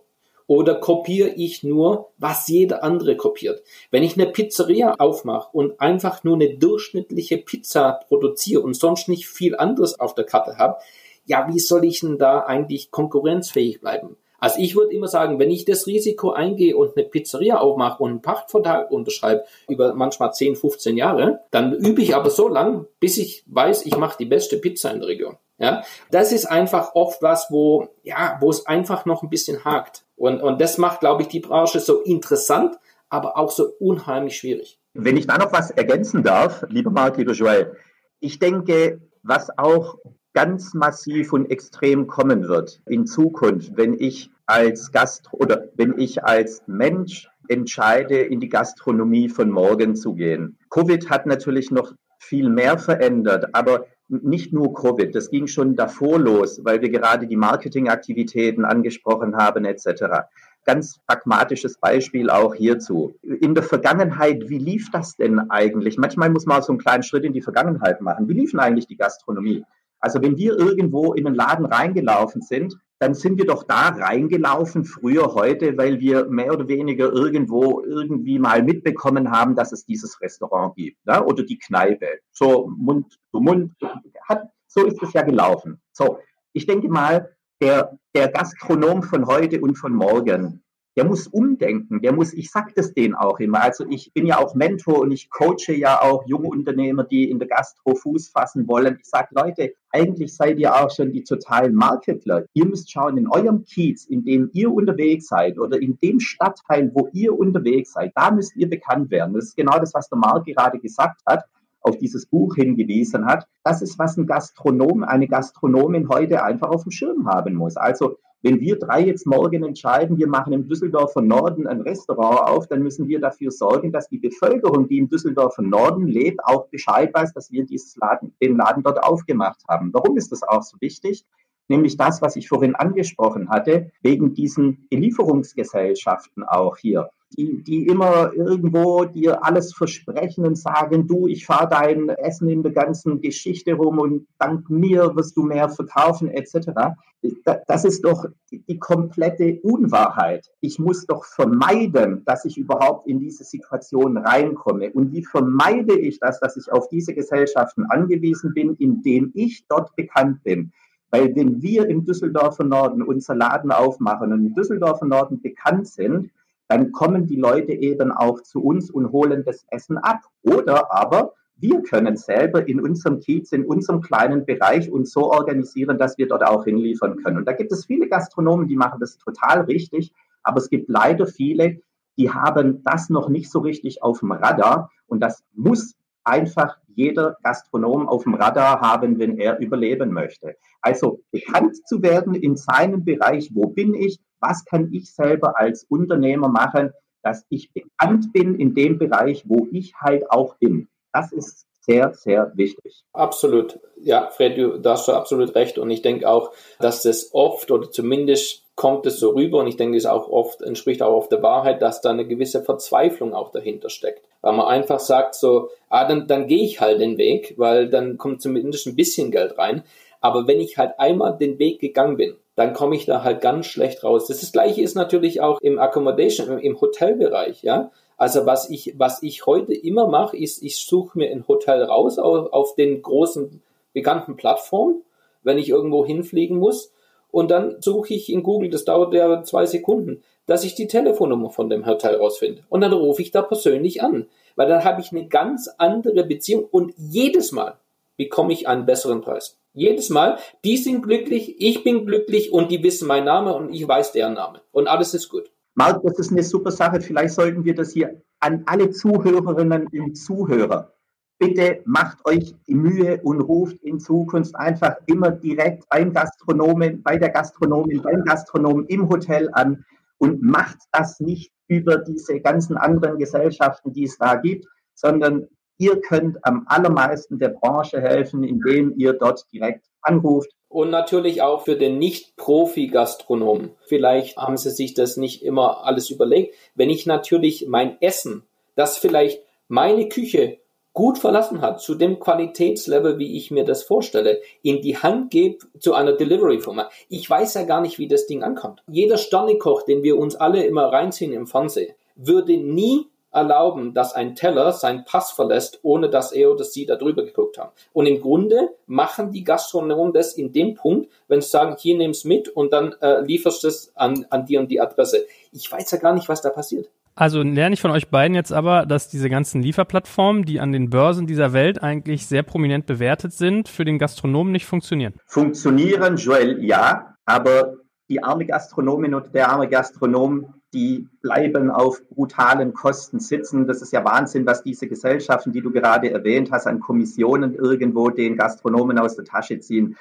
Oder kopiere ich nur, was jeder andere kopiert? Wenn ich eine Pizzeria aufmache und einfach nur eine durchschnittliche Pizza produziere und sonst nicht viel anderes auf der Karte habe, ja, wie soll ich denn da eigentlich konkurrenzfähig bleiben? Also ich würde immer sagen, wenn ich das Risiko eingehe und eine Pizzeria aufmache und einen Pachtvertrag unterschreibe über manchmal 10, 15 Jahre, dann übe ich aber so lang, bis ich weiß, ich mache die beste Pizza in der Region. Ja, das ist einfach oft was, wo, ja, wo es einfach noch ein bisschen hakt. Und, und das macht, glaube ich, die Branche so interessant, aber auch so unheimlich schwierig. Wenn ich da noch was ergänzen darf, lieber Marc, lieber Joel, ich denke, was auch ganz massiv und extrem kommen wird in Zukunft, wenn ich als Gast oder wenn ich als Mensch entscheide, in die Gastronomie von morgen zu gehen. Covid hat natürlich noch viel mehr verändert, aber nicht nur Covid, das ging schon davor los, weil wir gerade die Marketingaktivitäten angesprochen haben etc. Ganz pragmatisches Beispiel auch hierzu. In der Vergangenheit, wie lief das denn eigentlich? Manchmal muss man so einen kleinen Schritt in die Vergangenheit machen. Wie lief denn eigentlich die Gastronomie? Also wenn wir irgendwo in einen Laden reingelaufen sind, dann sind wir doch da reingelaufen, früher, heute, weil wir mehr oder weniger irgendwo irgendwie mal mitbekommen haben, dass es dieses Restaurant gibt ja? oder die Kneipe. So Mund zu Mund. Hat, so ist es ja gelaufen. So, ich denke mal, der, der Gastronom von heute und von morgen, der muss umdenken, der muss, ich sage das denen auch immer, also ich bin ja auch Mentor und ich coache ja auch junge Unternehmer, die in der Gastro Fuß fassen wollen. Ich sage, Leute, eigentlich seid ihr auch schon die totalen Marketler. Ihr müsst schauen, in eurem Kiez, in dem ihr unterwegs seid oder in dem Stadtteil, wo ihr unterwegs seid, da müsst ihr bekannt werden. Das ist genau das, was der Marc gerade gesagt hat auf dieses Buch hingewiesen hat. Das ist, was ein Gastronom, eine Gastronomin heute einfach auf dem Schirm haben muss. Also wenn wir drei jetzt morgen entscheiden, wir machen im Düsseldorfer Norden ein Restaurant auf, dann müssen wir dafür sorgen, dass die Bevölkerung, die im Düsseldorfer Norden lebt, auch Bescheid weiß, dass wir dieses Laden, den Laden dort aufgemacht haben. Warum ist das auch so wichtig? Nämlich das, was ich vorhin angesprochen hatte, wegen diesen Belieferungsgesellschaften auch hier. die, die immer irgendwo dir alles versprechen und sagen, du, ich fahre dein Essen in der ganzen Geschichte rum und dank mir wirst du mehr verkaufen etc. Das ist doch die komplette Unwahrheit. Ich muss doch vermeiden, dass ich überhaupt in diese Situation reinkomme. Und wie vermeide ich das, dass ich auf diese Gesellschaften angewiesen bin, indem ich dort bekannt bin? Weil wenn wir im Düsseldorfer Norden unser Laden aufmachen und im Düsseldorfer Norden bekannt sind, dann kommen die Leute eben auch zu uns und holen das Essen ab. Oder aber wir können selber in unserem Kiez, in unserem kleinen Bereich uns so organisieren, dass wir dort auch hinliefern können. Und da gibt es viele Gastronomen, die machen das total richtig, aber es gibt leider viele, die haben das noch nicht so richtig auf dem Radar. Und das muss einfach jeder Gastronom auf dem Radar haben, wenn er überleben möchte. Also bekannt zu werden in seinem Bereich, wo bin ich, was kann ich selber als Unternehmer machen, dass ich bekannt bin in dem Bereich, wo ich halt auch bin. Das ist sehr, sehr wichtig. Absolut. Ja, Fred, du, hast du absolut recht. Und ich denke auch, dass das oft oder zumindest kommt es so rüber und ich denke, es auch oft entspricht auch oft der Wahrheit, dass da eine gewisse Verzweiflung auch dahinter steckt. Weil man einfach sagt so, ah, dann, dann gehe ich halt den Weg, weil dann kommt zumindest ein bisschen Geld rein. Aber wenn ich halt einmal den Weg gegangen bin, dann komme ich da halt ganz schlecht raus. Das, das gleiche ist natürlich auch im Accommodation, im Hotelbereich, ja. Also was ich, was ich heute immer mache, ist, ich suche mir ein Hotel raus auf, auf den großen bekannten Plattformen, wenn ich irgendwo hinfliegen muss. Und dann suche ich in Google, das dauert ja zwei Sekunden, dass ich die Telefonnummer von dem Hotel rausfinde. Und dann rufe ich da persönlich an. Weil dann habe ich eine ganz andere Beziehung und jedes Mal bekomme ich einen besseren Preis. Jedes Mal, die sind glücklich, ich bin glücklich und die wissen meinen Namen und ich weiß deren Namen. Und alles ist gut. Marc, das ist eine super Sache. Vielleicht sollten wir das hier an alle Zuhörerinnen und Zuhörer. Bitte macht euch die Mühe und ruft in Zukunft einfach immer direkt beim Gastronomen, bei der Gastronomin, beim Gastronomen im Hotel an und macht das nicht über diese ganzen anderen Gesellschaften, die es da gibt, sondern ihr könnt am allermeisten der Branche helfen, indem ihr dort direkt anruft. Und natürlich auch für den Nicht-Profi-Gastronomen. Vielleicht haben sie sich das nicht immer alles überlegt. Wenn ich natürlich mein Essen, das vielleicht meine Küche gut verlassen hat, zu dem Qualitätslevel, wie ich mir das vorstelle, in die Hand gebe zu einer Delivery-Firma. Ich weiß ja gar nicht, wie das Ding ankommt. Jeder Sternekoch, den wir uns alle immer reinziehen im Fernsehen, würde nie erlauben, dass ein Teller seinen Pass verlässt, ohne dass er oder sie da drüber geguckt haben. Und im Grunde machen die Gastronomen das in dem Punkt, wenn sie sagen, hier nimm's mit und dann äh, lieferst es an, an die und die Adresse. Ich weiß ja gar nicht, was da passiert. Also lerne ich von euch beiden jetzt aber, dass diese ganzen Lieferplattformen, die an den Börsen dieser Welt eigentlich sehr prominent bewertet sind, für den Gastronomen nicht funktionieren. Funktionieren, Joel, ja, aber die arme Gastronomin und der arme Gastronom die bleiben auf brutalen Kosten sitzen. Das ist ja Wahnsinn, was diese Gesellschaften, die du gerade erwähnt hast, an Kommissionen irgendwo den Gastronomen aus der Tasche ziehen.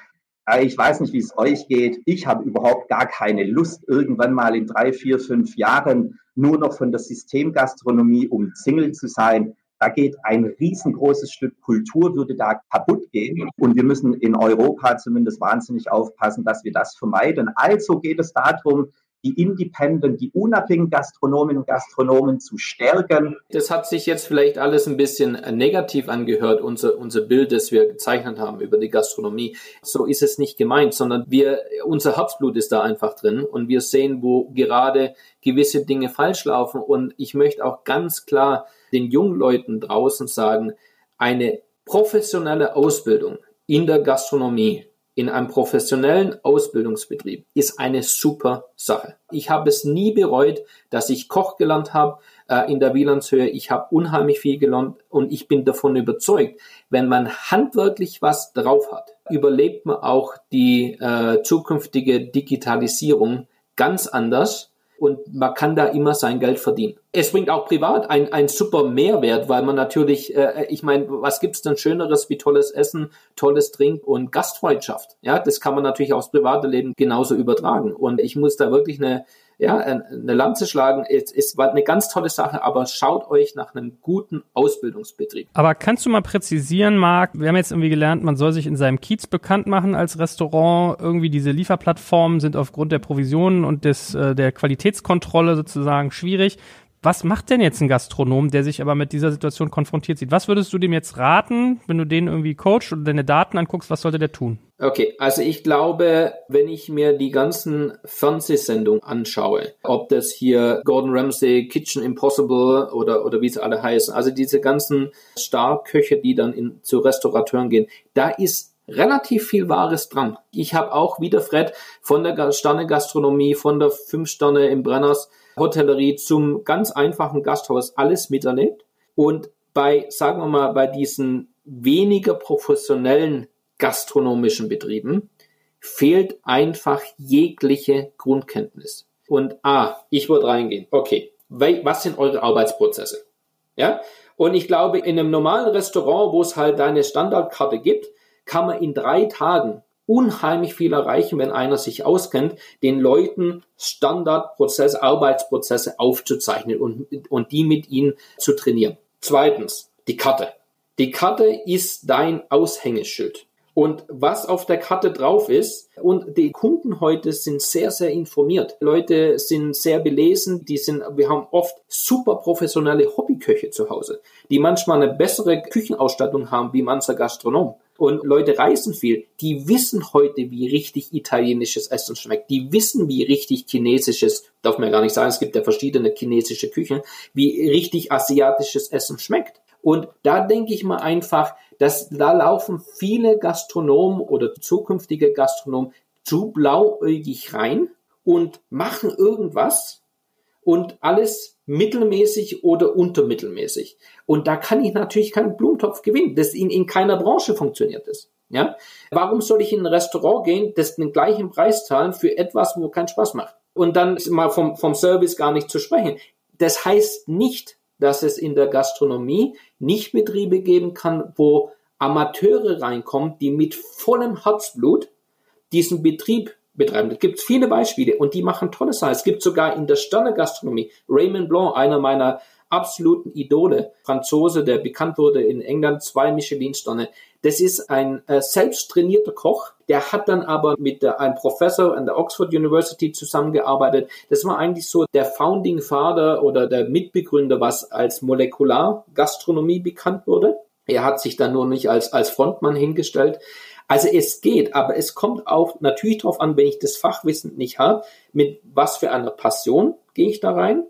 Ich weiß nicht, wie es euch geht. Ich habe überhaupt gar keine Lust, irgendwann mal in drei, vier, fünf Jahren nur noch von der Systemgastronomie umzingelt zu sein. Da geht ein riesengroßes Stück Kultur, würde da kaputt gehen. Und wir müssen in Europa zumindest wahnsinnig aufpassen, dass wir das vermeiden. Also geht es darum, die Independent, die unabhängigen Gastronominnen und Gastronomen zu stärken. Das hat sich jetzt vielleicht alles ein bisschen negativ angehört, unser, unser Bild, das wir gezeichnet haben über die Gastronomie. So ist es nicht gemeint, sondern wir, unser Herzblut ist da einfach drin und wir sehen, wo gerade gewisse Dinge falsch laufen. Und ich möchte auch ganz klar den jungen Leuten draußen sagen, eine professionelle Ausbildung in der Gastronomie in einem professionellen Ausbildungsbetrieb ist eine super Sache. Ich habe es nie bereut, dass ich Koch gelernt habe äh, in der Wielandshöhe. Ich habe unheimlich viel gelernt und ich bin davon überzeugt, wenn man handwerklich was drauf hat, überlebt man auch die äh, zukünftige Digitalisierung ganz anders und man kann da immer sein Geld verdienen. Es bringt auch privat ein, ein super Mehrwert, weil man natürlich, äh, ich meine, was gibt's denn Schöneres wie tolles Essen, tolles Trink und Gastfreundschaft? Ja, das kann man natürlich aufs private Leben genauso übertragen. Und ich muss da wirklich eine ja, eine Lanze schlagen. Es war eine ganz tolle Sache, aber schaut euch nach einem guten Ausbildungsbetrieb. Aber kannst du mal präzisieren, Marc? Wir haben jetzt irgendwie gelernt, man soll sich in seinem Kiez bekannt machen als Restaurant. Irgendwie diese Lieferplattformen sind aufgrund der Provisionen und des, äh, der Qualitätskontrolle sozusagen schwierig. Was macht denn jetzt ein Gastronom, der sich aber mit dieser Situation konfrontiert sieht? Was würdest du dem jetzt raten, wenn du den irgendwie coachst oder deine Daten anguckst, was sollte der tun? Okay, also ich glaube, wenn ich mir die ganzen Fernsehsendungen anschaue, ob das hier Gordon Ramsay, Kitchen Impossible oder, oder wie sie alle heißen, also diese ganzen Starköche, die dann in, zu Restaurateuren gehen, da ist relativ viel Wahres dran. Ich habe auch wieder Fred von der Sterne-Gastronomie, von der Fünf Sterne im Brenners Hotellerie zum ganz einfachen Gasthaus alles miterlebt. Und bei, sagen wir mal, bei diesen weniger professionellen gastronomischen Betrieben fehlt einfach jegliche Grundkenntnis. Und ah, ich würde reingehen. Okay, was sind eure Arbeitsprozesse? Ja? Und ich glaube, in einem normalen Restaurant, wo es halt eine Standardkarte gibt, kann man in drei Tagen unheimlich viel erreichen, wenn einer sich auskennt, den Leuten Standardprozesse, Arbeitsprozesse aufzuzeichnen und, und die mit ihnen zu trainieren. Zweitens, die Karte. Die Karte ist dein Aushängeschild. Und was auf der Karte drauf ist, und die Kunden heute sind sehr, sehr informiert. Leute sind sehr belesen, die sind, wir haben oft super professionelle Hobbyköche zu Hause, die manchmal eine bessere Küchenausstattung haben wie mancher Gastronom und Leute reisen viel, die wissen heute, wie richtig italienisches Essen schmeckt. Die wissen, wie richtig chinesisches, darf man ja gar nicht sagen, es gibt ja verschiedene chinesische Küchen, wie richtig asiatisches Essen schmeckt. Und da denke ich mal einfach, dass da laufen viele Gastronomen oder zukünftige Gastronomen zu blauäugig rein und machen irgendwas und alles mittelmäßig oder untermittelmäßig. Und da kann ich natürlich keinen Blumentopf gewinnen, das in, in keiner Branche funktioniert ist. Ja? Warum soll ich in ein Restaurant gehen, das den gleichen Preis zahlen für etwas, wo keinen Spaß macht? Und dann mal vom, vom Service gar nicht zu sprechen. Das heißt nicht, dass es in der Gastronomie nicht Betriebe geben kann, wo Amateure reinkommen, die mit vollem Herzblut diesen Betrieb betreiben. Es gibt viele Beispiele und die machen tolle Sachen. Es gibt sogar in der Sterne-Gastronomie Raymond Blanc, einer meiner absoluten Idole, Franzose, der bekannt wurde in England, zwei Michelin-Sterne. Das ist ein äh, selbst trainierter Koch, der hat dann aber mit einem Professor an der Oxford University zusammengearbeitet. Das war eigentlich so der Founding Father oder der Mitbegründer, was als Molekulargastronomie bekannt wurde. Er hat sich dann nur nicht als, als Frontmann hingestellt. Also es geht, aber es kommt auch natürlich darauf an, wenn ich das Fachwissen nicht habe, mit was für einer Passion gehe ich da rein,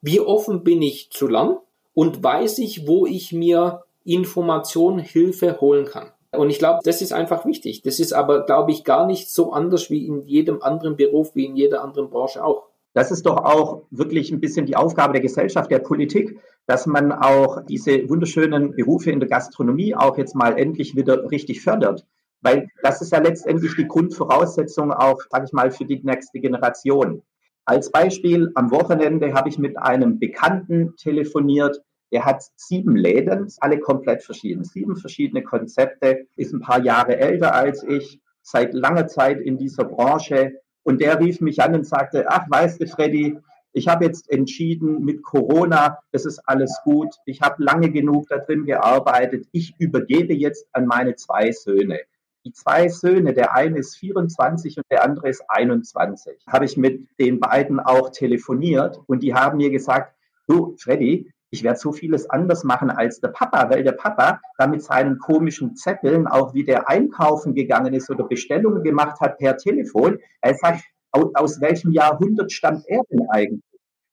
wie offen bin ich zu lernen und weiß ich, wo ich mir Informationen, Hilfe holen kann. Und ich glaube, das ist einfach wichtig. Das ist aber, glaube ich, gar nicht so anders wie in jedem anderen Beruf, wie in jeder anderen Branche auch. Das ist doch auch wirklich ein bisschen die Aufgabe der Gesellschaft, der Politik, dass man auch diese wunderschönen Berufe in der Gastronomie auch jetzt mal endlich wieder richtig fördert. Weil das ist ja letztendlich die Grundvoraussetzung auch, sage ich mal, für die nächste Generation. Als Beispiel, am Wochenende habe ich mit einem Bekannten telefoniert, der hat sieben Läden, alle komplett verschieden, sieben verschiedene Konzepte, ist ein paar Jahre älter als ich, seit langer Zeit in dieser Branche. Und der rief mich an und sagte, ach, weißt du, Freddy, ich habe jetzt entschieden mit Corona, das ist alles gut. Ich habe lange genug da drin gearbeitet. Ich übergebe jetzt an meine zwei Söhne die zwei Söhne, der eine ist 24 und der andere ist 21, habe ich mit den beiden auch telefoniert und die haben mir gesagt, du Freddy, ich werde so vieles anders machen als der Papa, weil der Papa da mit seinen komischen Zetteln, auch wie der einkaufen gegangen ist oder Bestellungen gemacht hat per Telefon, er sagt, aus, aus welchem Jahrhundert stammt er denn eigentlich?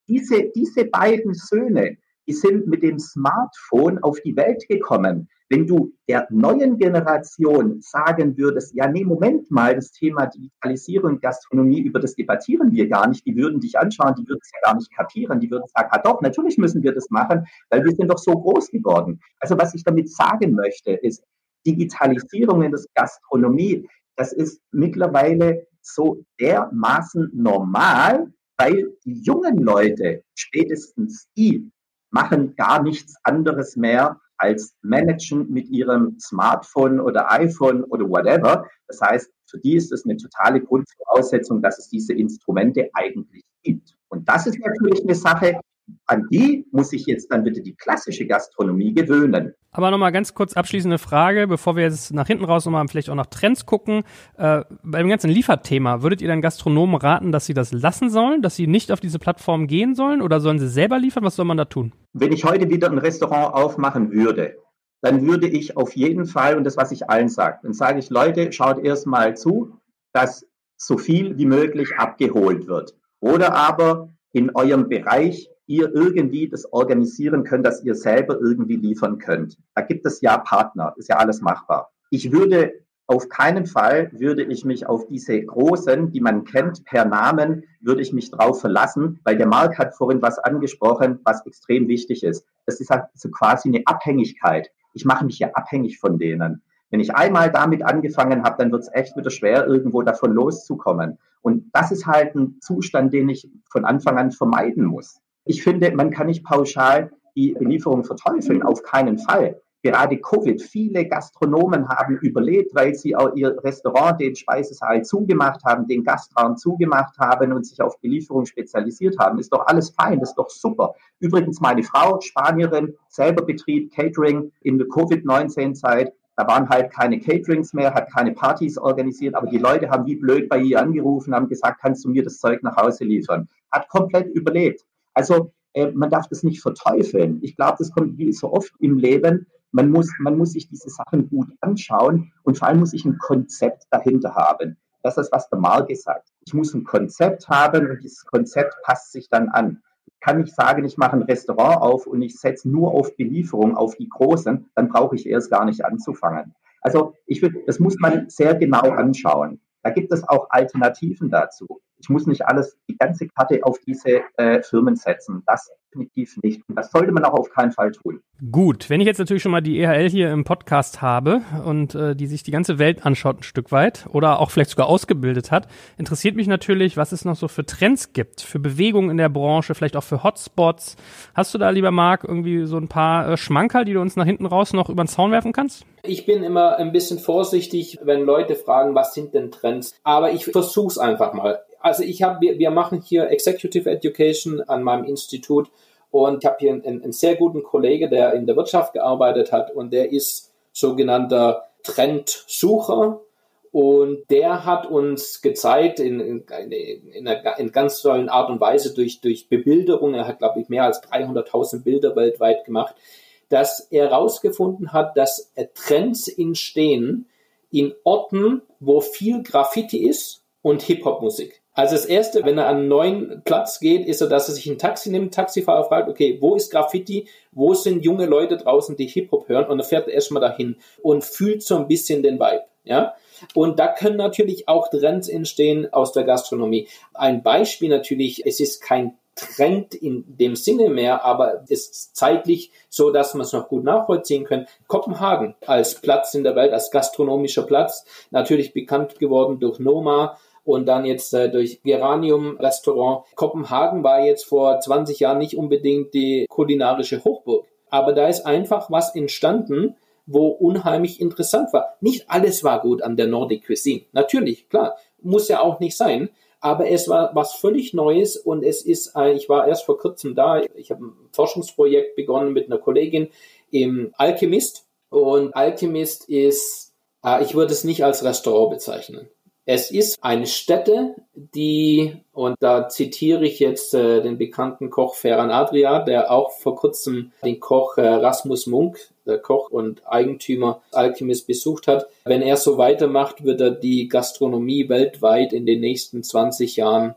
Diese, diese beiden Söhne, die sind mit dem Smartphone auf die Welt gekommen. Wenn du der neuen Generation sagen würdest, ja, nee, Moment mal, das Thema Digitalisierung, Gastronomie, über das debattieren wir gar nicht, die würden dich anschauen, die würden es ja gar nicht kapieren, die würden sagen, ah doch, natürlich müssen wir das machen, weil wir sind doch so groß geworden. Also was ich damit sagen möchte, ist, Digitalisierung in der Gastronomie, das ist mittlerweile so dermaßen normal, weil die jungen Leute, spätestens die, machen gar nichts anderes mehr als managen mit ihrem Smartphone oder iPhone oder whatever. Das heißt, für die ist es eine totale Grundvoraussetzung, dass es diese Instrumente eigentlich gibt. Und das ist natürlich eine Sache, an die muss sich jetzt dann bitte die klassische Gastronomie gewöhnen. Aber nochmal ganz kurz abschließende Frage, bevor wir jetzt nach hinten raus nochmal vielleicht auch nach Trends gucken. Äh, beim ganzen Lieferthema, würdet ihr dann Gastronomen raten, dass sie das lassen sollen, dass sie nicht auf diese Plattform gehen sollen oder sollen sie selber liefern? Was soll man da tun? Wenn ich heute wieder ein Restaurant aufmachen würde, dann würde ich auf jeden Fall, und das, was ich allen sage, dann sage ich, Leute, schaut erst mal zu, dass so viel wie möglich abgeholt wird. Oder aber in eurem Bereich ihr irgendwie das organisieren könnt, dass ihr selber irgendwie liefern könnt. Da gibt es ja Partner, ist ja alles machbar. Ich würde auf keinen Fall würde ich mich auf diese großen, die man kennt per Namen, würde ich mich drauf verlassen, weil der Marc hat vorhin was angesprochen, was extrem wichtig ist. Das ist halt so quasi eine Abhängigkeit. Ich mache mich ja abhängig von denen. Wenn ich einmal damit angefangen habe, dann wird es echt wieder schwer, irgendwo davon loszukommen. Und das ist halt ein Zustand, den ich von Anfang an vermeiden muss. Ich finde, man kann nicht pauschal die Belieferung verteufeln, auf keinen Fall. Gerade Covid, viele Gastronomen haben überlebt, weil sie auch ihr Restaurant, den Speisesaal zugemacht haben, den Gastraum zugemacht haben und sich auf Belieferung spezialisiert haben. Ist doch alles fein, ist doch super. Übrigens, meine Frau, Spanierin, selber Betrieb, Catering in der Covid-19-Zeit, da waren halt keine Caterings mehr, hat keine Partys organisiert, aber die Leute haben wie blöd bei ihr angerufen, haben gesagt, kannst du mir das Zeug nach Hause liefern? Hat komplett überlebt. Also äh, man darf das nicht verteufeln. Ich glaube, das kommt wie so oft im Leben. Man muss, man muss sich diese Sachen gut anschauen und vor allem muss ich ein Konzept dahinter haben. Das ist, was der Marc gesagt hat. Ich muss ein Konzept haben und dieses Konzept passt sich dann an. Ich kann nicht sagen, ich mache ein Restaurant auf und ich setze nur auf Belieferung, auf die Großen, dann brauche ich erst gar nicht anzufangen. Also ich will, das muss man sehr genau anschauen. Da gibt es auch Alternativen dazu. Ich muss nicht alles, die ganze Karte auf diese äh, Firmen setzen. Das definitiv nicht. Und das sollte man auch auf keinen Fall tun. Gut, wenn ich jetzt natürlich schon mal die EHL hier im Podcast habe und äh, die sich die ganze Welt anschaut ein Stück weit oder auch vielleicht sogar ausgebildet hat, interessiert mich natürlich, was es noch so für Trends gibt, für Bewegungen in der Branche, vielleicht auch für Hotspots. Hast du da, lieber Marc, irgendwie so ein paar äh, Schmankerl, die du uns nach hinten raus noch über den Zaun werfen kannst? Ich bin immer ein bisschen vorsichtig, wenn Leute fragen, was sind denn Trends? Aber ich versuch's einfach mal. Also ich habe, wir, wir machen hier Executive Education an meinem Institut und ich habe hier einen, einen sehr guten Kollege, der in der Wirtschaft gearbeitet hat und der ist sogenannter Trendsucher und der hat uns gezeigt in, in, in, einer in ganz tollen Art und Weise durch, durch Bebilderung, er hat, glaube ich, mehr als 300.000 Bilder weltweit gemacht, dass er herausgefunden hat, dass Trends entstehen in Orten, wo viel Graffiti ist und Hip-Hop-Musik. Also das Erste, wenn er an einen neuen Platz geht, ist er, dass er sich ein Taxi nimmt, Taxifahrer fragt, okay, wo ist Graffiti, wo sind junge Leute draußen, die Hip-Hop hören und er fährt erstmal dahin und fühlt so ein bisschen den Vibe, ja. Und da können natürlich auch Trends entstehen aus der Gastronomie. Ein Beispiel natürlich, es ist kein Trend in dem Sinne mehr, aber ist zeitlich so, dass man es noch gut nachvollziehen kann. Kopenhagen als Platz in der Welt, als gastronomischer Platz, natürlich bekannt geworden durch Noma, und dann jetzt äh, durch Geranium Restaurant. Kopenhagen war jetzt vor 20 Jahren nicht unbedingt die kulinarische Hochburg, aber da ist einfach was entstanden, wo unheimlich interessant war. Nicht alles war gut an der Nordic Cuisine. Natürlich, klar, muss ja auch nicht sein. Aber es war was völlig Neues und es ist, ich war erst vor kurzem da, ich habe ein Forschungsprojekt begonnen mit einer Kollegin im Alchemist und Alchemist ist, äh, ich würde es nicht als Restaurant bezeichnen. Es ist eine Stätte, die, und da zitiere ich jetzt äh, den bekannten Koch Ferran Adria, der auch vor kurzem den Koch äh, Rasmus Munk, der Koch und Eigentümer Alchemist besucht hat. Wenn er so weitermacht, wird er die Gastronomie weltweit in den nächsten 20 Jahren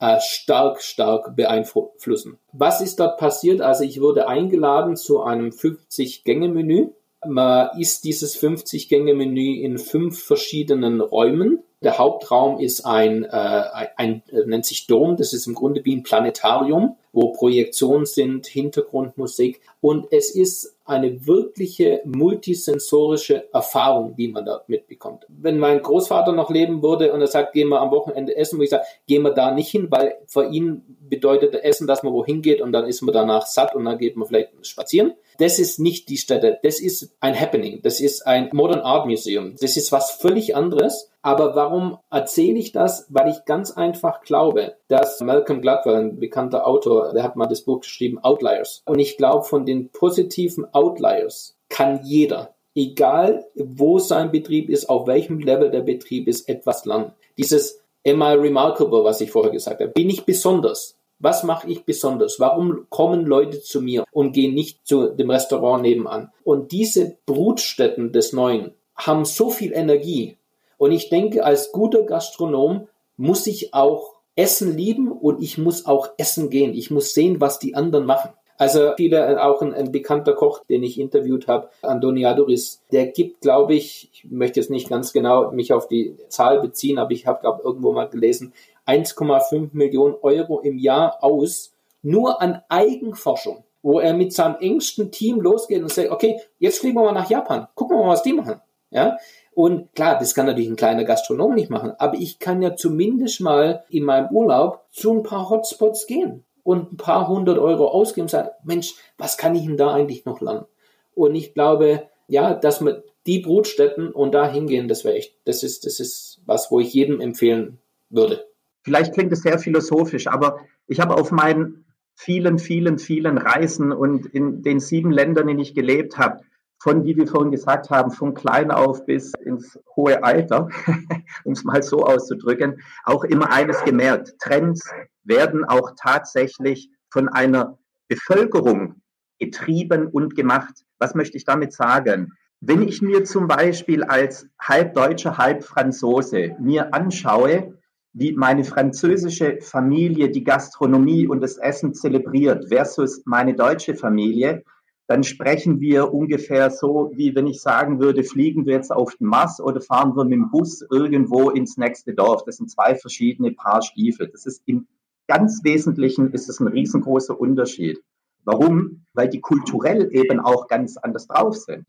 äh, stark, stark beeinflussen. Was ist dort passiert? Also ich wurde eingeladen zu einem 50-Gänge-Menü. Man isst dieses 50-Gänge-Menü in fünf verschiedenen Räumen der Hauptraum ist ein, äh, ein, äh, nennt sich Dom, das ist im Grunde wie ein Planetarium, wo Projektionen sind, Hintergrundmusik und es ist eine wirkliche multisensorische Erfahrung, die man da mitbekommt. Wenn mein Großvater noch leben würde und er sagt, gehen wir am Wochenende essen, würde ich sagen, gehen wir da nicht hin, weil für ihn bedeutet Essen, dass man wohin geht und dann ist man danach satt und dann geht man vielleicht spazieren. Das ist nicht die Stätte. Das ist ein Happening. Das ist ein Modern Art Museum. Das ist was völlig anderes. Aber warum erzähle ich das? Weil ich ganz einfach glaube, dass Malcolm Gladwell, ein bekannter Autor, der hat mal das Buch geschrieben, Outliers. Und ich glaube, von den positiven Outliers kann jeder, egal wo sein Betrieb ist, auf welchem Level der Betrieb ist, etwas lernen. Dieses Am I remarkable, was ich vorher gesagt habe. Bin ich besonders? Was mache ich besonders? Warum kommen Leute zu mir und gehen nicht zu dem Restaurant nebenan? Und diese Brutstätten des Neuen haben so viel Energie. Und ich denke, als guter Gastronom muss ich auch Essen lieben und ich muss auch essen gehen. Ich muss sehen, was die anderen machen. Also viele, auch ein, ein bekannter Koch, den ich interviewt habe, Antoniadoris, der gibt, glaube ich, ich möchte jetzt nicht ganz genau mich auf die Zahl beziehen, aber ich habe, glaube irgendwo mal gelesen, 1,5 Millionen Euro im Jahr aus, nur an Eigenforschung, wo er mit seinem engsten Team losgeht und sagt, okay, jetzt fliegen wir mal nach Japan, gucken wir mal, was die machen. Ja, und klar, das kann natürlich ein kleiner Gastronom nicht machen, aber ich kann ja zumindest mal in meinem Urlaub zu ein paar Hotspots gehen und ein paar hundert Euro ausgeben und sagen, Mensch, was kann ich denn da eigentlich noch lernen? Und ich glaube, ja, dass man die Brutstätten und da hingehen, das wäre echt, das ist, das ist was, wo ich jedem empfehlen würde. Vielleicht klingt es sehr philosophisch, aber ich habe auf meinen vielen, vielen, vielen Reisen und in den sieben Ländern, in denen ich gelebt habe, von, wie wir vorhin gesagt haben, von klein auf bis ins hohe Alter, um es mal so auszudrücken, auch immer eines gemerkt. Trends werden auch tatsächlich von einer Bevölkerung getrieben und gemacht. Was möchte ich damit sagen? Wenn ich mir zum Beispiel als halb Deutscher, halb Franzose mir anschaue, wie meine französische Familie die Gastronomie und das Essen zelebriert versus meine deutsche Familie, dann sprechen wir ungefähr so, wie wenn ich sagen würde, fliegen wir jetzt auf den Mars oder fahren wir mit dem Bus irgendwo ins nächste Dorf. Das sind zwei verschiedene Paar Stiefel. Das ist im ganz Wesentlichen ist es ein riesengroßer Unterschied. Warum? Weil die kulturell eben auch ganz anders drauf sind.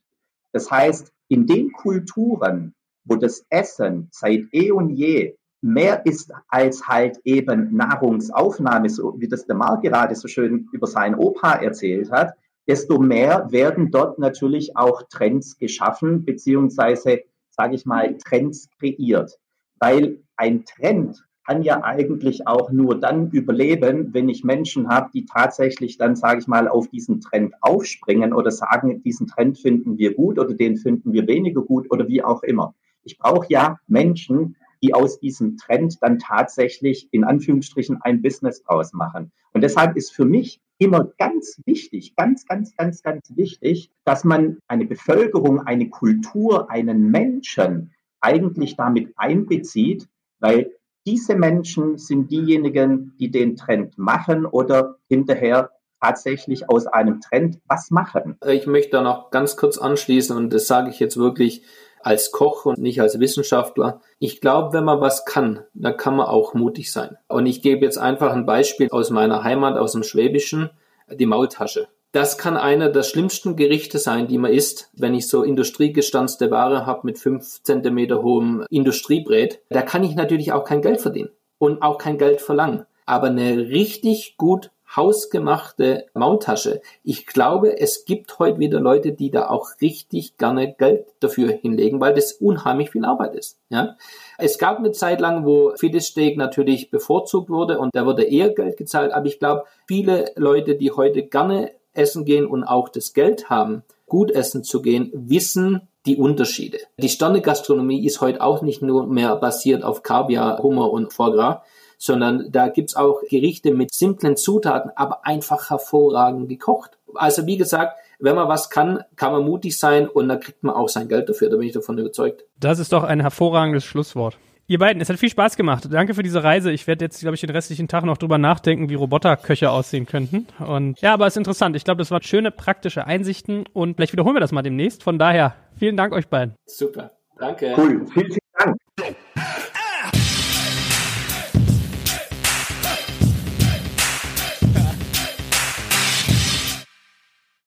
Das heißt, in den Kulturen, wo das Essen seit eh und je mehr ist als halt eben Nahrungsaufnahme, so wie das der Marc gerade so schön über seinen Opa erzählt hat, desto mehr werden dort natürlich auch Trends geschaffen, beziehungsweise, sage ich mal, Trends kreiert. Weil ein Trend kann ja eigentlich auch nur dann überleben, wenn ich Menschen habe, die tatsächlich dann, sage ich mal, auf diesen Trend aufspringen oder sagen, diesen Trend finden wir gut oder den finden wir weniger gut oder wie auch immer. Ich brauche ja Menschen, die aus diesem Trend dann tatsächlich in Anführungsstrichen ein Business draus machen. Und deshalb ist für mich immer ganz wichtig, ganz, ganz, ganz, ganz wichtig, dass man eine Bevölkerung, eine Kultur, einen Menschen eigentlich damit einbezieht, weil diese Menschen sind diejenigen, die den Trend machen oder hinterher tatsächlich aus einem Trend was machen. Ich möchte da noch ganz kurz anschließen und das sage ich jetzt wirklich als Koch und nicht als Wissenschaftler. Ich glaube, wenn man was kann, dann kann man auch mutig sein. Und ich gebe jetzt einfach ein Beispiel aus meiner Heimat, aus dem Schwäbischen, die Maultasche. Das kann einer der schlimmsten Gerichte sein, die man isst, wenn ich so industriegestanzte Ware habe mit fünf Zentimeter hohem Industriebrät. Da kann ich natürlich auch kein Geld verdienen und auch kein Geld verlangen. Aber eine richtig gut hausgemachte Maultasche. Ich glaube, es gibt heute wieder Leute, die da auch richtig gerne Geld dafür hinlegen, weil das unheimlich viel Arbeit ist. Ja? Es gab eine Zeit lang, wo Filetsteak natürlich bevorzugt wurde und da wurde eher Geld gezahlt, aber ich glaube, viele Leute, die heute gerne essen gehen und auch das Geld haben, gut essen zu gehen, wissen die Unterschiede. Die Sternegastronomie ist heute auch nicht nur mehr basiert auf Kaviar, Hummer und Foie Gras, sondern da gibt's auch Gerichte mit simplen Zutaten, aber einfach hervorragend gekocht. Also wie gesagt, wenn man was kann, kann man mutig sein und dann kriegt man auch sein Geld dafür, da bin ich davon überzeugt. Das ist doch ein hervorragendes Schlusswort. Ihr beiden, es hat viel Spaß gemacht. Danke für diese Reise. Ich werde jetzt, glaube ich, den restlichen Tag noch drüber nachdenken, wie Roboterköche aussehen könnten. Und ja, aber es ist interessant. Ich glaube, das waren schöne praktische Einsichten und vielleicht wiederholen wir das mal demnächst. Von daher, vielen Dank euch beiden. Super. Danke. Cool. Vielen, vielen Dank.